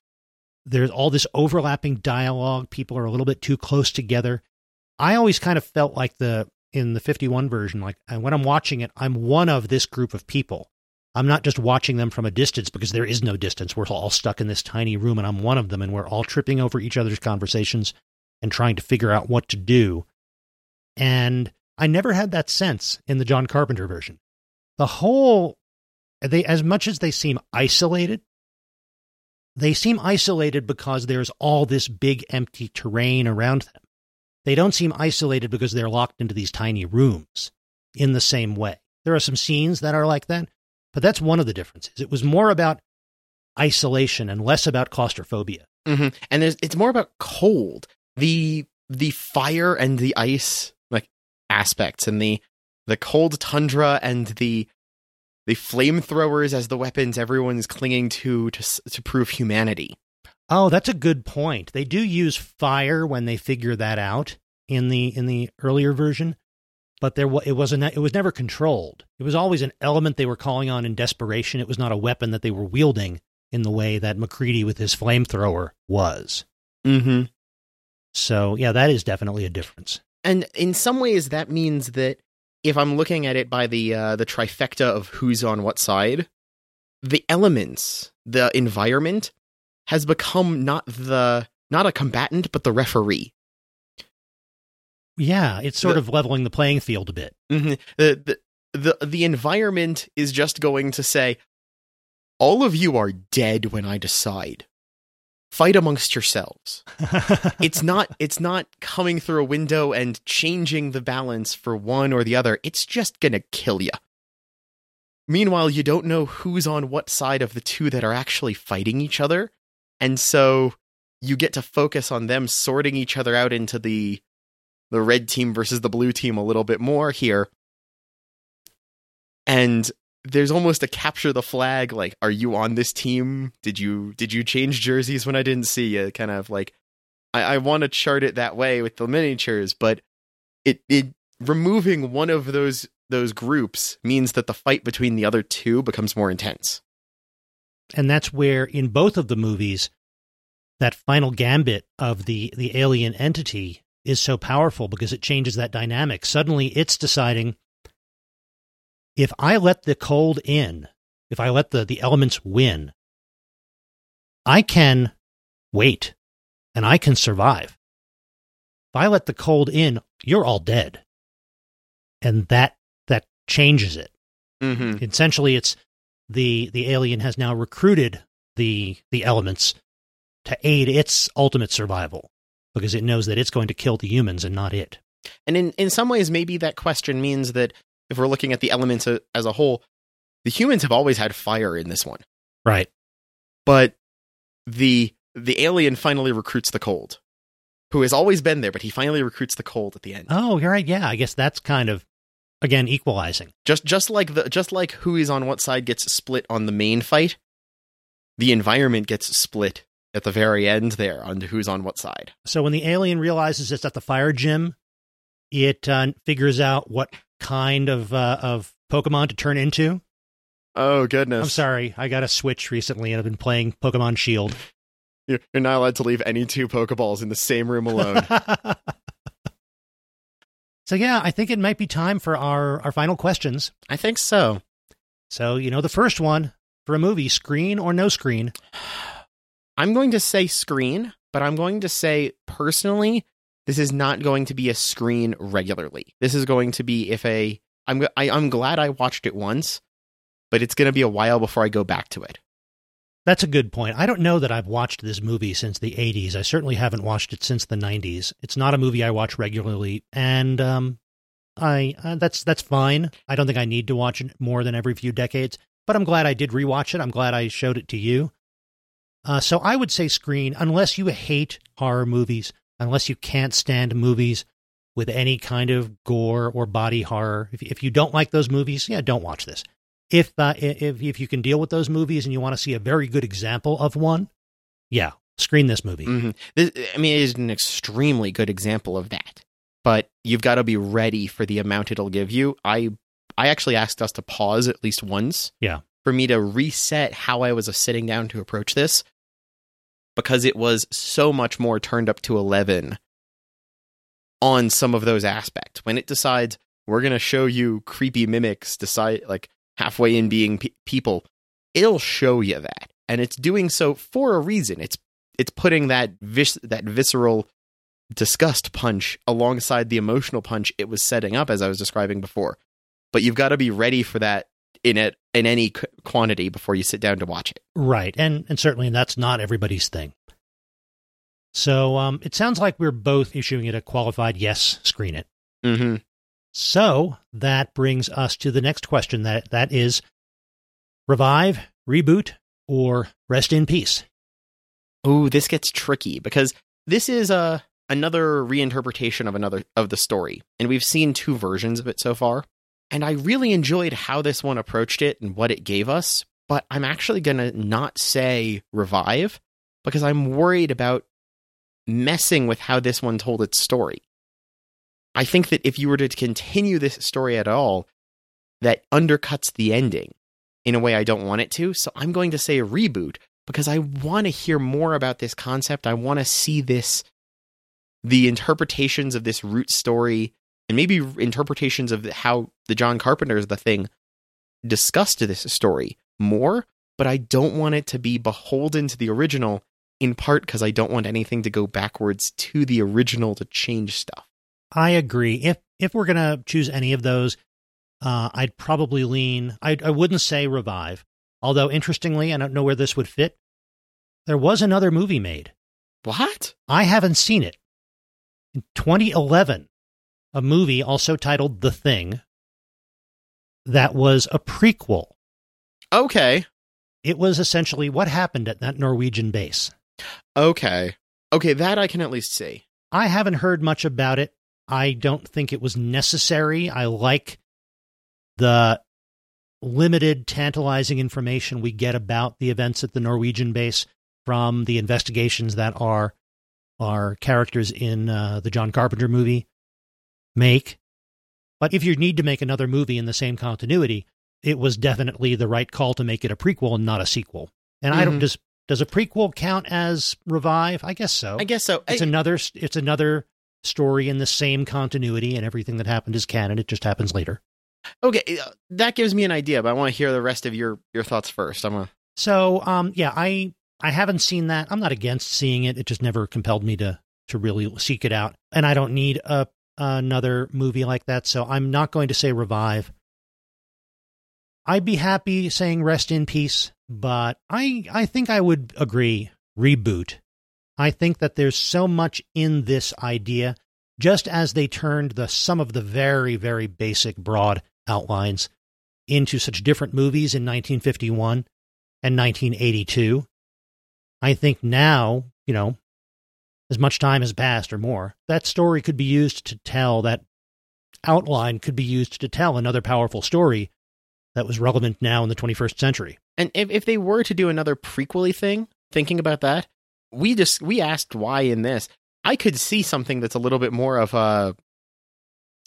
There's all this overlapping dialogue. People are a little bit too close together. I always kind of felt like the in the 51 version, like when I'm watching it, I'm one of this group of people. I'm not just watching them from a distance because there is no distance. We're all stuck in this tiny room and I'm one of them and we're all tripping over each other's conversations and trying to figure out what to do. And I never had that sense in the John Carpenter version. The whole they as much as they seem isolated, they seem isolated because there's all this big empty terrain around them. They don't seem isolated because they're locked into these tiny rooms in the same way. There are some scenes that are like that, but that's one of the differences. It was more about isolation and less about claustrophobia. mm-hmm. and there's it's more about cold the the fire and the ice like aspects and the the cold tundra and the the flamethrowers as the weapons everyone's clinging to to to prove humanity Oh, that's a good point. They do use fire when they figure that out in the in the earlier version, but there it wasn't it was never controlled. It was always an element they were calling on in desperation. It was not a weapon that they were wielding in the way that MacReady with his flamethrower was. mm-hmm. So, yeah, that is definitely a difference. and in some ways that means that if i'm looking at it by the uh, the trifecta of who's on what side the elements the environment has become not the not a combatant but the referee Yeah, it's sort The- of leveling the playing field a bit. Mhm. the, the the the environment is just going to say all of you are dead when i decide fight amongst yourselves it's not it's not coming through a window and changing the balance for one or the other it's just gonna kill you Meanwhile, you don't know who's on what side of the two that are actually fighting each other. And so you get to focus on them sorting each other out into the the red team versus the blue team a little bit more here. And there's almost a capture the flag like are you on this team? Did you did you change jerseys when I didn't see you? Kind of like I, I want to chart it that way with the miniatures, but it it removing one of those those groups means that the fight between the other two becomes more intense. And that's where in both of the movies that final gambit of the the alien entity is so powerful because it changes that dynamic. Suddenly it's deciding if I let the cold in, if I let the, the elements win, I can wait and I can survive. If I let the cold in, you're all dead. And that that changes it. Mm-hmm. Essentially it's the the alien has now recruited the the elements to aid its ultimate survival because it knows that it's going to kill the humans and not it. And in, in some ways, maybe that question means that if we're looking at the elements as a whole, the humans have always had fire in this one, Right. but the the alien finally recruits the cold, who has always been there, but he finally recruits the cold at the end. Oh, you're right. Yeah, I guess that's kind of again equalizing. Just just like the just like who is on what side gets split on the main fight, the environment gets split at the very end there on who's on what side. So when the alien realizes it's at the fire gym, it uh, figures out what kind of uh, of Pokemon to turn into. Oh goodness! I'm sorry, I got a Switch recently and I've been playing Pokemon Shield. You're you're not allowed to leave any two Pokeballs in the same room alone. so yeah, I think it might be time for our our final questions. I think so. So you know, the first one for a movie, screen or no screen. I'm going to say screen, but I'm going to say personally, this is not going to be a screen regularly. This is going to be if a I'm I, I'm glad I watched it once, but it's going to be a while before I go back to it. That's a good point. I don't know that I've watched this movie since the 80s. I certainly haven't watched it since the 90s. It's not a movie I watch regularly, and um, I uh, that's that's fine. I don't think I need to watch it more than every few decades. But I'm glad I did rewatch it. I'm glad I showed it to you. Uh, so I would say screen, unless you hate horror movies, unless you can't stand movies with any kind of gore or body horror. If, if you don't like those movies, yeah, don't watch this. If, uh, if if you can deal with those movies and you want to see a very good example of one, yeah, screen this movie. Mhm. This, I mean, it is an extremely good example of that. But you've got to be ready for the amount it'll give you. I I actually asked us to pause at least once. Yeah. For me to reset how I was sitting down to approach this because it was so much more turned up to 11 on some of those aspects. When it decides we're going to show you creepy mimics decide like halfway in being pe- people, it'll show you that. And it's doing so for a reason. It's it's putting that vis- that visceral disgust punch alongside the emotional punch it was setting up as I was describing before. But you've got to be ready for that in it in any quantity before you sit down to watch it. Right. And and certainly that's not everybody's thing. So um, it sounds like we're both issuing it a qualified yes, screen it. Mm-hmm. So that brings us to the next question that that is revive, reboot, or rest in peace. Ooh, this gets tricky because this is a another reinterpretation of another of the story, and we've seen two versions of it so far. And I really enjoyed how this one approached it and what it gave us, but I'm actually gonna not say revive because I'm worried about messing with how this one told its story. I think that if you were to continue this story at all, that undercuts the ending in a way I don't want it to. So I'm going to say a reboot because I want to hear more about this concept. I want to see this, the interpretations of this root story, and maybe interpretations of how the John Carpenter's The Thing discussed this story more. But I don't want it to be beholden to the original, in part because I don't want anything to go backwards to the original to change stuff. I agree. If if we're gonna choose any of those, uh, I'd probably lean. I I wouldn't say revive. Although interestingly, I don't know where this would fit. There was another movie made. What? I haven't seen it. In 2011, a movie also titled The Thing that was a prequel Okay. It was essentially what happened at that Norwegian base. Okay. Okay, that I can at least see. I haven't heard much about it. I don't think it was necessary. I like the limited, tantalizing information we get about the events at the Norwegian base from the investigations that are our characters in uh, the John Carpenter movie make. But if you need to make another movie in the same continuity, it was definitely the right call to make it a prequel and not a sequel. And I don't just does a prequel count as revive? I guess so. I guess so. It's I- another it's another story in the same continuity and everything that happened is canon. It just happens later. okay, uh, that gives me an idea, but I want to hear the rest of your your thoughts first. I'm a So um yeah, I I haven't seen that. I'm not against seeing it. It just never compelled me to to really seek it out. And I don't need a another movie like that, so I'm not going to say revive. I'd be happy saying rest in peace, but I I think I would agree reboot. I think that there's so much in this idea just as they turned the some of the very very basic broad outlines into such different movies in 1951 and 1982. I think now, you know, as much time has passed or more, that story could be used to tell that outline could be used to tell another powerful story that was relevant now in the 21st century. And if, if they were to do another prequely thing, thinking about that, we just we asked why in this. I could see something that's a little bit more of a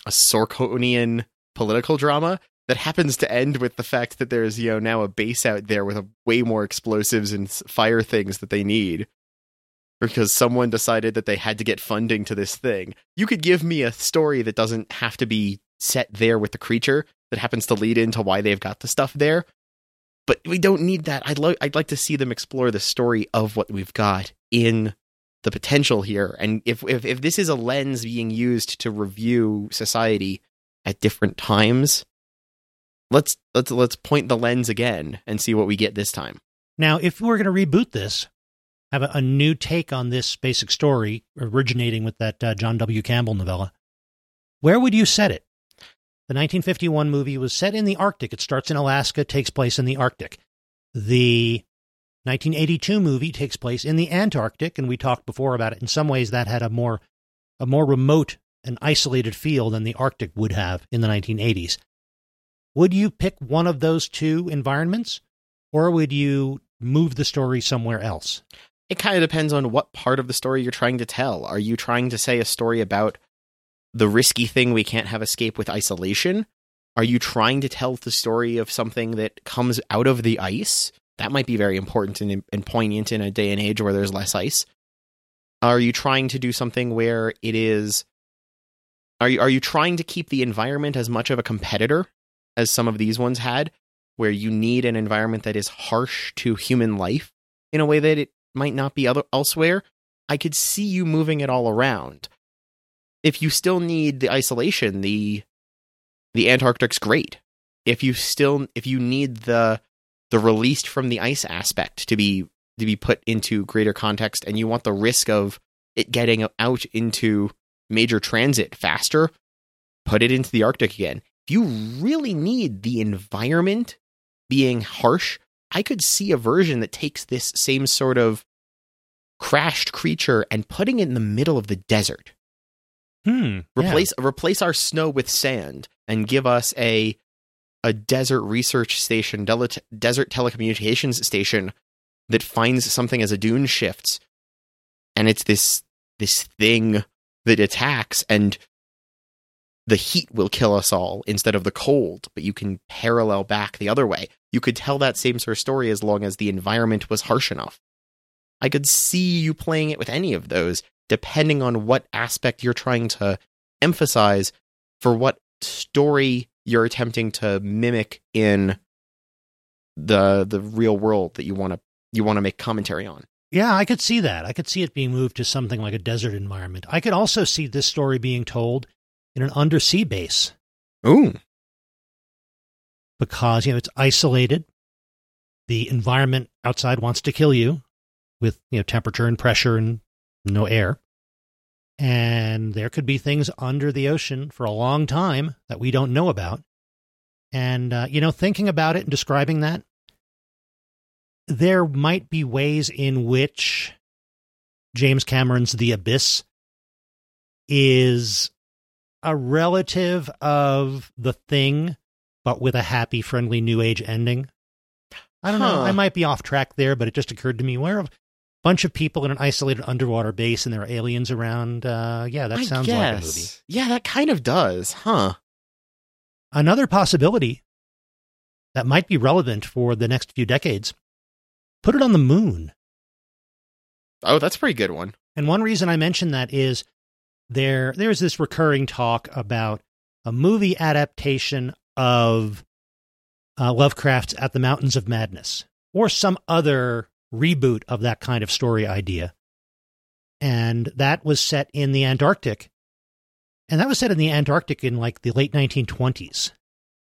a Sorkinian political drama that happens to end with the fact that there's you know now a base out there with a, way more explosives and fire things that they need because someone decided that they had to get funding to this thing. You could give me a story that doesn't have to be set there with the creature that happens to lead into why they've got the stuff there but we don't need that. I'd like I'd like to see them explore the story of what we've got in the potential here. And if if if this is a lens being used to review society at different times, let's let's let's point the lens again and see what we get this time. Now, if we're going to reboot this, have a, a new take on this basic story originating with that uh, John W. Campbell novella, where would you set it? The 1951 movie was set in the Arctic. It starts in Alaska, takes place in the Arctic. The 1982 movie takes place in the Antarctic, and we talked before about it. In some ways, that had a more a more remote and isolated feel than the Arctic would have in the 1980s. Would you pick one of those two environments, or would you move the story somewhere else? It kind of depends on what part of the story you're trying to tell. Are you trying to say a story about the risky thing we can't have escape with isolation? Are you trying to tell the story of something that comes out of the ice? That might be very important and, and poignant in a day and age where there's less ice. Are you trying to do something where it is are you are you trying to keep the environment as much of a competitor as some of these ones had where you need an environment that is harsh to human life in a way that it might not be other elsewhere? I could see you moving it all around. If you still need the isolation, the the Antarctic's great. If you still if you need the the released from the ice aspect to be to be put into greater context and you want the risk of it getting out into major transit faster, put it into the Arctic again. If you really need the environment being harsh, I could see a version that takes this same sort of crashed creature and putting it in the middle of the desert. Hmm. Replace replace our snow with sand and give us a a desert research station, desert telecommunications station that finds something as a dune shifts, and it's this this thing that attacks, and the heat will kill us all instead of the cold. But you can parallel back the other way. You could tell that same sort of story as long as the environment was harsh enough. I could see you playing it with any of those, depending on what aspect you're trying to emphasize for what story you're attempting to mimic in the the real world that you want to you want to make commentary on. Yeah, I could see that. I could see it being moved to something like a desert environment. I could also see this story being told in an undersea base Ooh, because, you know, it's isolated. The environment outside wants to kill you with, you know, temperature and pressure and no air. And there could be things under the ocean for a long time that we don't know about. And, uh, you know, thinking about it and describing that, there might be ways in which James Cameron's The Abyss is a relative of The Thing, but with a happy, friendly New Age ending. I don't know. I might be off track there, but it just occurred to me where a bunch of people in an isolated underwater base and there are aliens around. Uh, yeah, that I sounds like a movie. Yeah, that kind of does, huh? Another possibility that might be relevant for the next few decades put it on the moon. Oh, that's a pretty good one. And one reason I mention that is there there's this recurring talk about a movie adaptation of uh, Lovecraft's At the Mountains of Madness or some other reboot of that kind of story idea. And that was set in the Antarctic. And that was set in the Antarctic in like the late 1920s.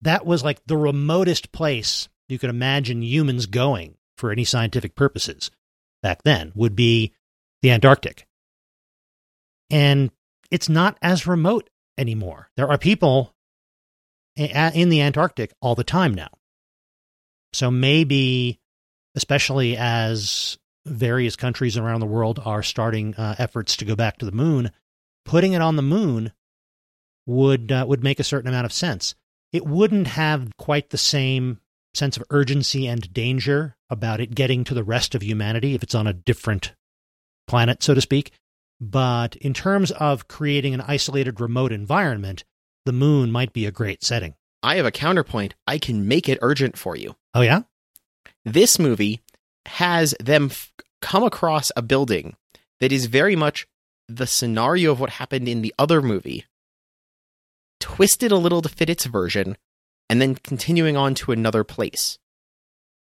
That was like the remotest place you could imagine humans going for any scientific purposes back then would be the Antarctic. And it's not as remote anymore. There are people in the Antarctic all the time now. So maybe, especially as various countries around the world are starting uh, efforts to go back to the moon, putting it on the moon would uh, would make a certain amount of sense. It wouldn't have quite the same sense of urgency and danger about it getting to the rest of humanity if it's on a different planet, so to speak. But in terms of creating an isolated remote environment, the moon might be a great setting. I have a counterpoint. I can make it urgent for you. Oh, yeah? This movie has them f- come across a building that is very much the scenario of what happened in the other movie, twisted a little to fit its version, and then continuing on to another place.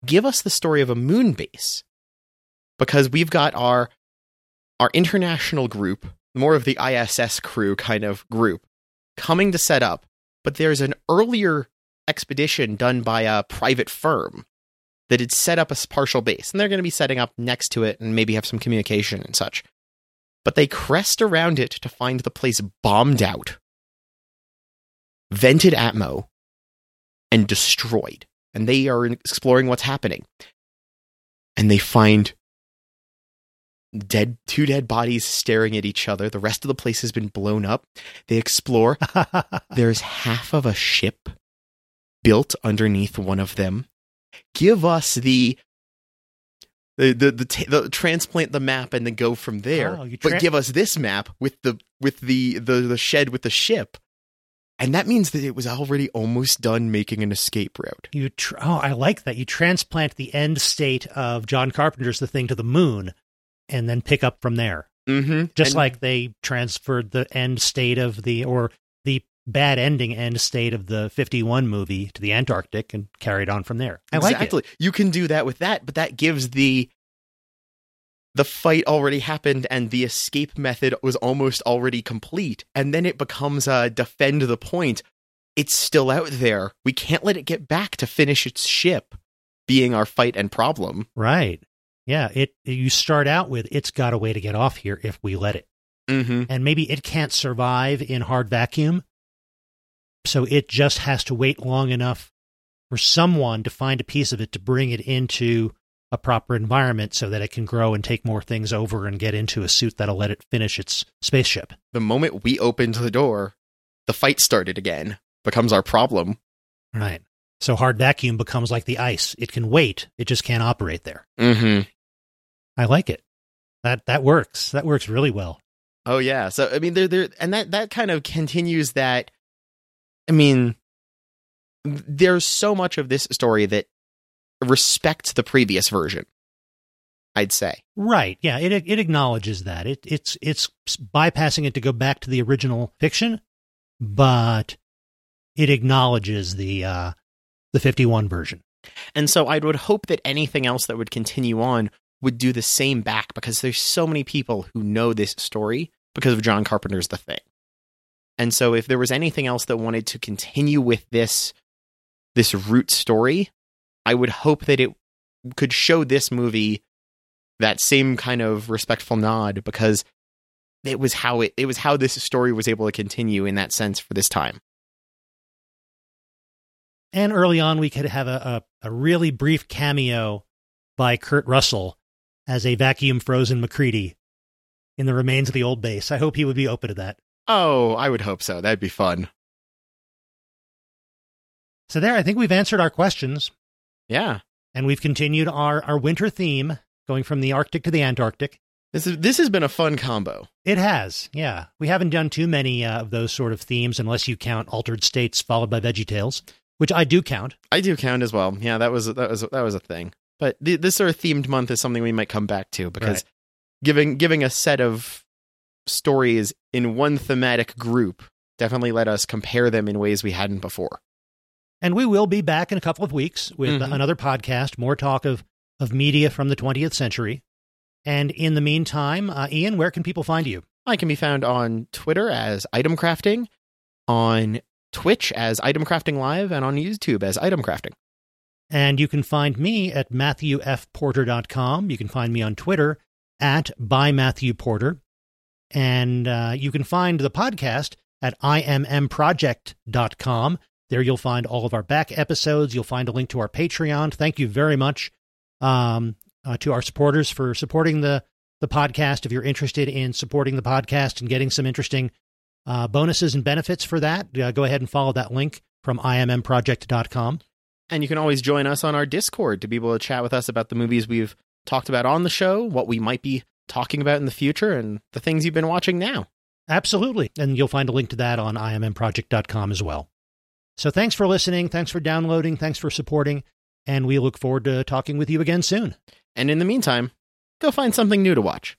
Give us the story of a moon base. Because we've got our our international group, more of the ISS crew kind of group, coming to set up, but there's an earlier expedition done by a private firm that had set up a partial base, and they're going to be setting up next to it and maybe have some communication and such. But they crest around it to find the place bombed out, vented atmo, and destroyed. And they are exploring what's happening. And they find dead two dead bodies staring at each other. The rest of the place has been blown up. They explore. There's half of a ship built underneath one of them. Give us the the the the, ta the transplant the map and then go from there. Oh, you but give us this map with the with the, the the shed with the ship. And that means that it was already almost done making an escape route. you tr- oh, I like that. You transplant the end state of John Carpenter's The Thing to the moon and then pick up from there. Mm-hmm. Just like they transferred the end state of the, or the bad ending end state of the 51 movie to the Antarctic and carried on from there. I like it. You can do that with that, but that gives the the fight already happened and the escape method was almost already complete, and then it becomes a defend the point. It's still out there. We can't let it get back to finish its ship, being our fight and problem. Right. Yeah. It, you start out with, it's got a way to get off here if we let it. Mm-hmm. and maybe it can't survive in hard vacuum. So it just has to wait long enough for someone to find a piece of it to bring it into a proper environment so that it can grow and take more things over and get into a suit that'll let it finish its spaceship. The moment we opened the door, the fight started again. Becomes our problem. Right. So hard vacuum becomes like the ice. It can wait, it just can't operate there. Mm-hmm. I like it. That that works. That works really well. Oh yeah. So I mean there there and that that kind of continues that I mean there's so much of this story that respects the previous version. I'd say. Right. Yeah, it it acknowledges that. It it's it's bypassing it to go back to the original fiction, but it acknowledges the uh the 51 version. And so I would hope that anything else that would continue on would do the same back because there's so many people who know this story because of John Carpenter's The Thing. And so if there was anything else that wanted to continue with this this root story, I would hope that it could show this movie that same kind of respectful nod because it was how it it was how this story was able to continue in that sense for this time. And early on we could have a a, a really brief cameo by Kurt Russell as a vacuum frozen MacReady in the remains of the old base. I hope he would be open to that. Oh, I would hope so. That'd be fun. So there, I think we've answered our questions Yeah. and we've continued our, our winter theme going from the Arctic to the Antarctic. This is this has been a fun combo. It has, yeah. We haven't done too many uh, of those sort of themes unless you count Altered States followed by Veggie Tales, which I do count. I do count as well. Yeah, that was that was that was a thing. But th- this sort of themed month is something we might come back to because Right. giving giving a set of stories in one thematic group definitely let us compare them in ways we hadn't before. And we will be back in a couple of weeks with Mhm. another podcast, more talk of, of media from the 20th century. And in the meantime, uh, Ian, where can people find you? I can be found on Twitter as Item Crafting, on Twitch as Item Crafting Live, and on YouTube as Item Crafting. And you can find me at matthewfporter.com. You can find me on Twitter at by Matthew Porter. And uh, you can find the podcast at immproject.com. There you'll find all of our back episodes. You'll find a link to our Patreon. Thank you very much um, uh, to our supporters for supporting the, the podcast. If you're interested in supporting the podcast and getting some interesting uh, bonuses and benefits for that, uh, go ahead and follow that link from immproject.com. And you can always join us on our Discord to be able to chat with us about the movies we've talked about on the show, what we might be talking about in the future, and the things you've been watching now. Absolutely. And you'll find a link to that on immproject.com as well. So thanks for listening. Thanks for downloading. Thanks for supporting. And we look forward to talking with you again soon. And in the meantime, go find something new to watch.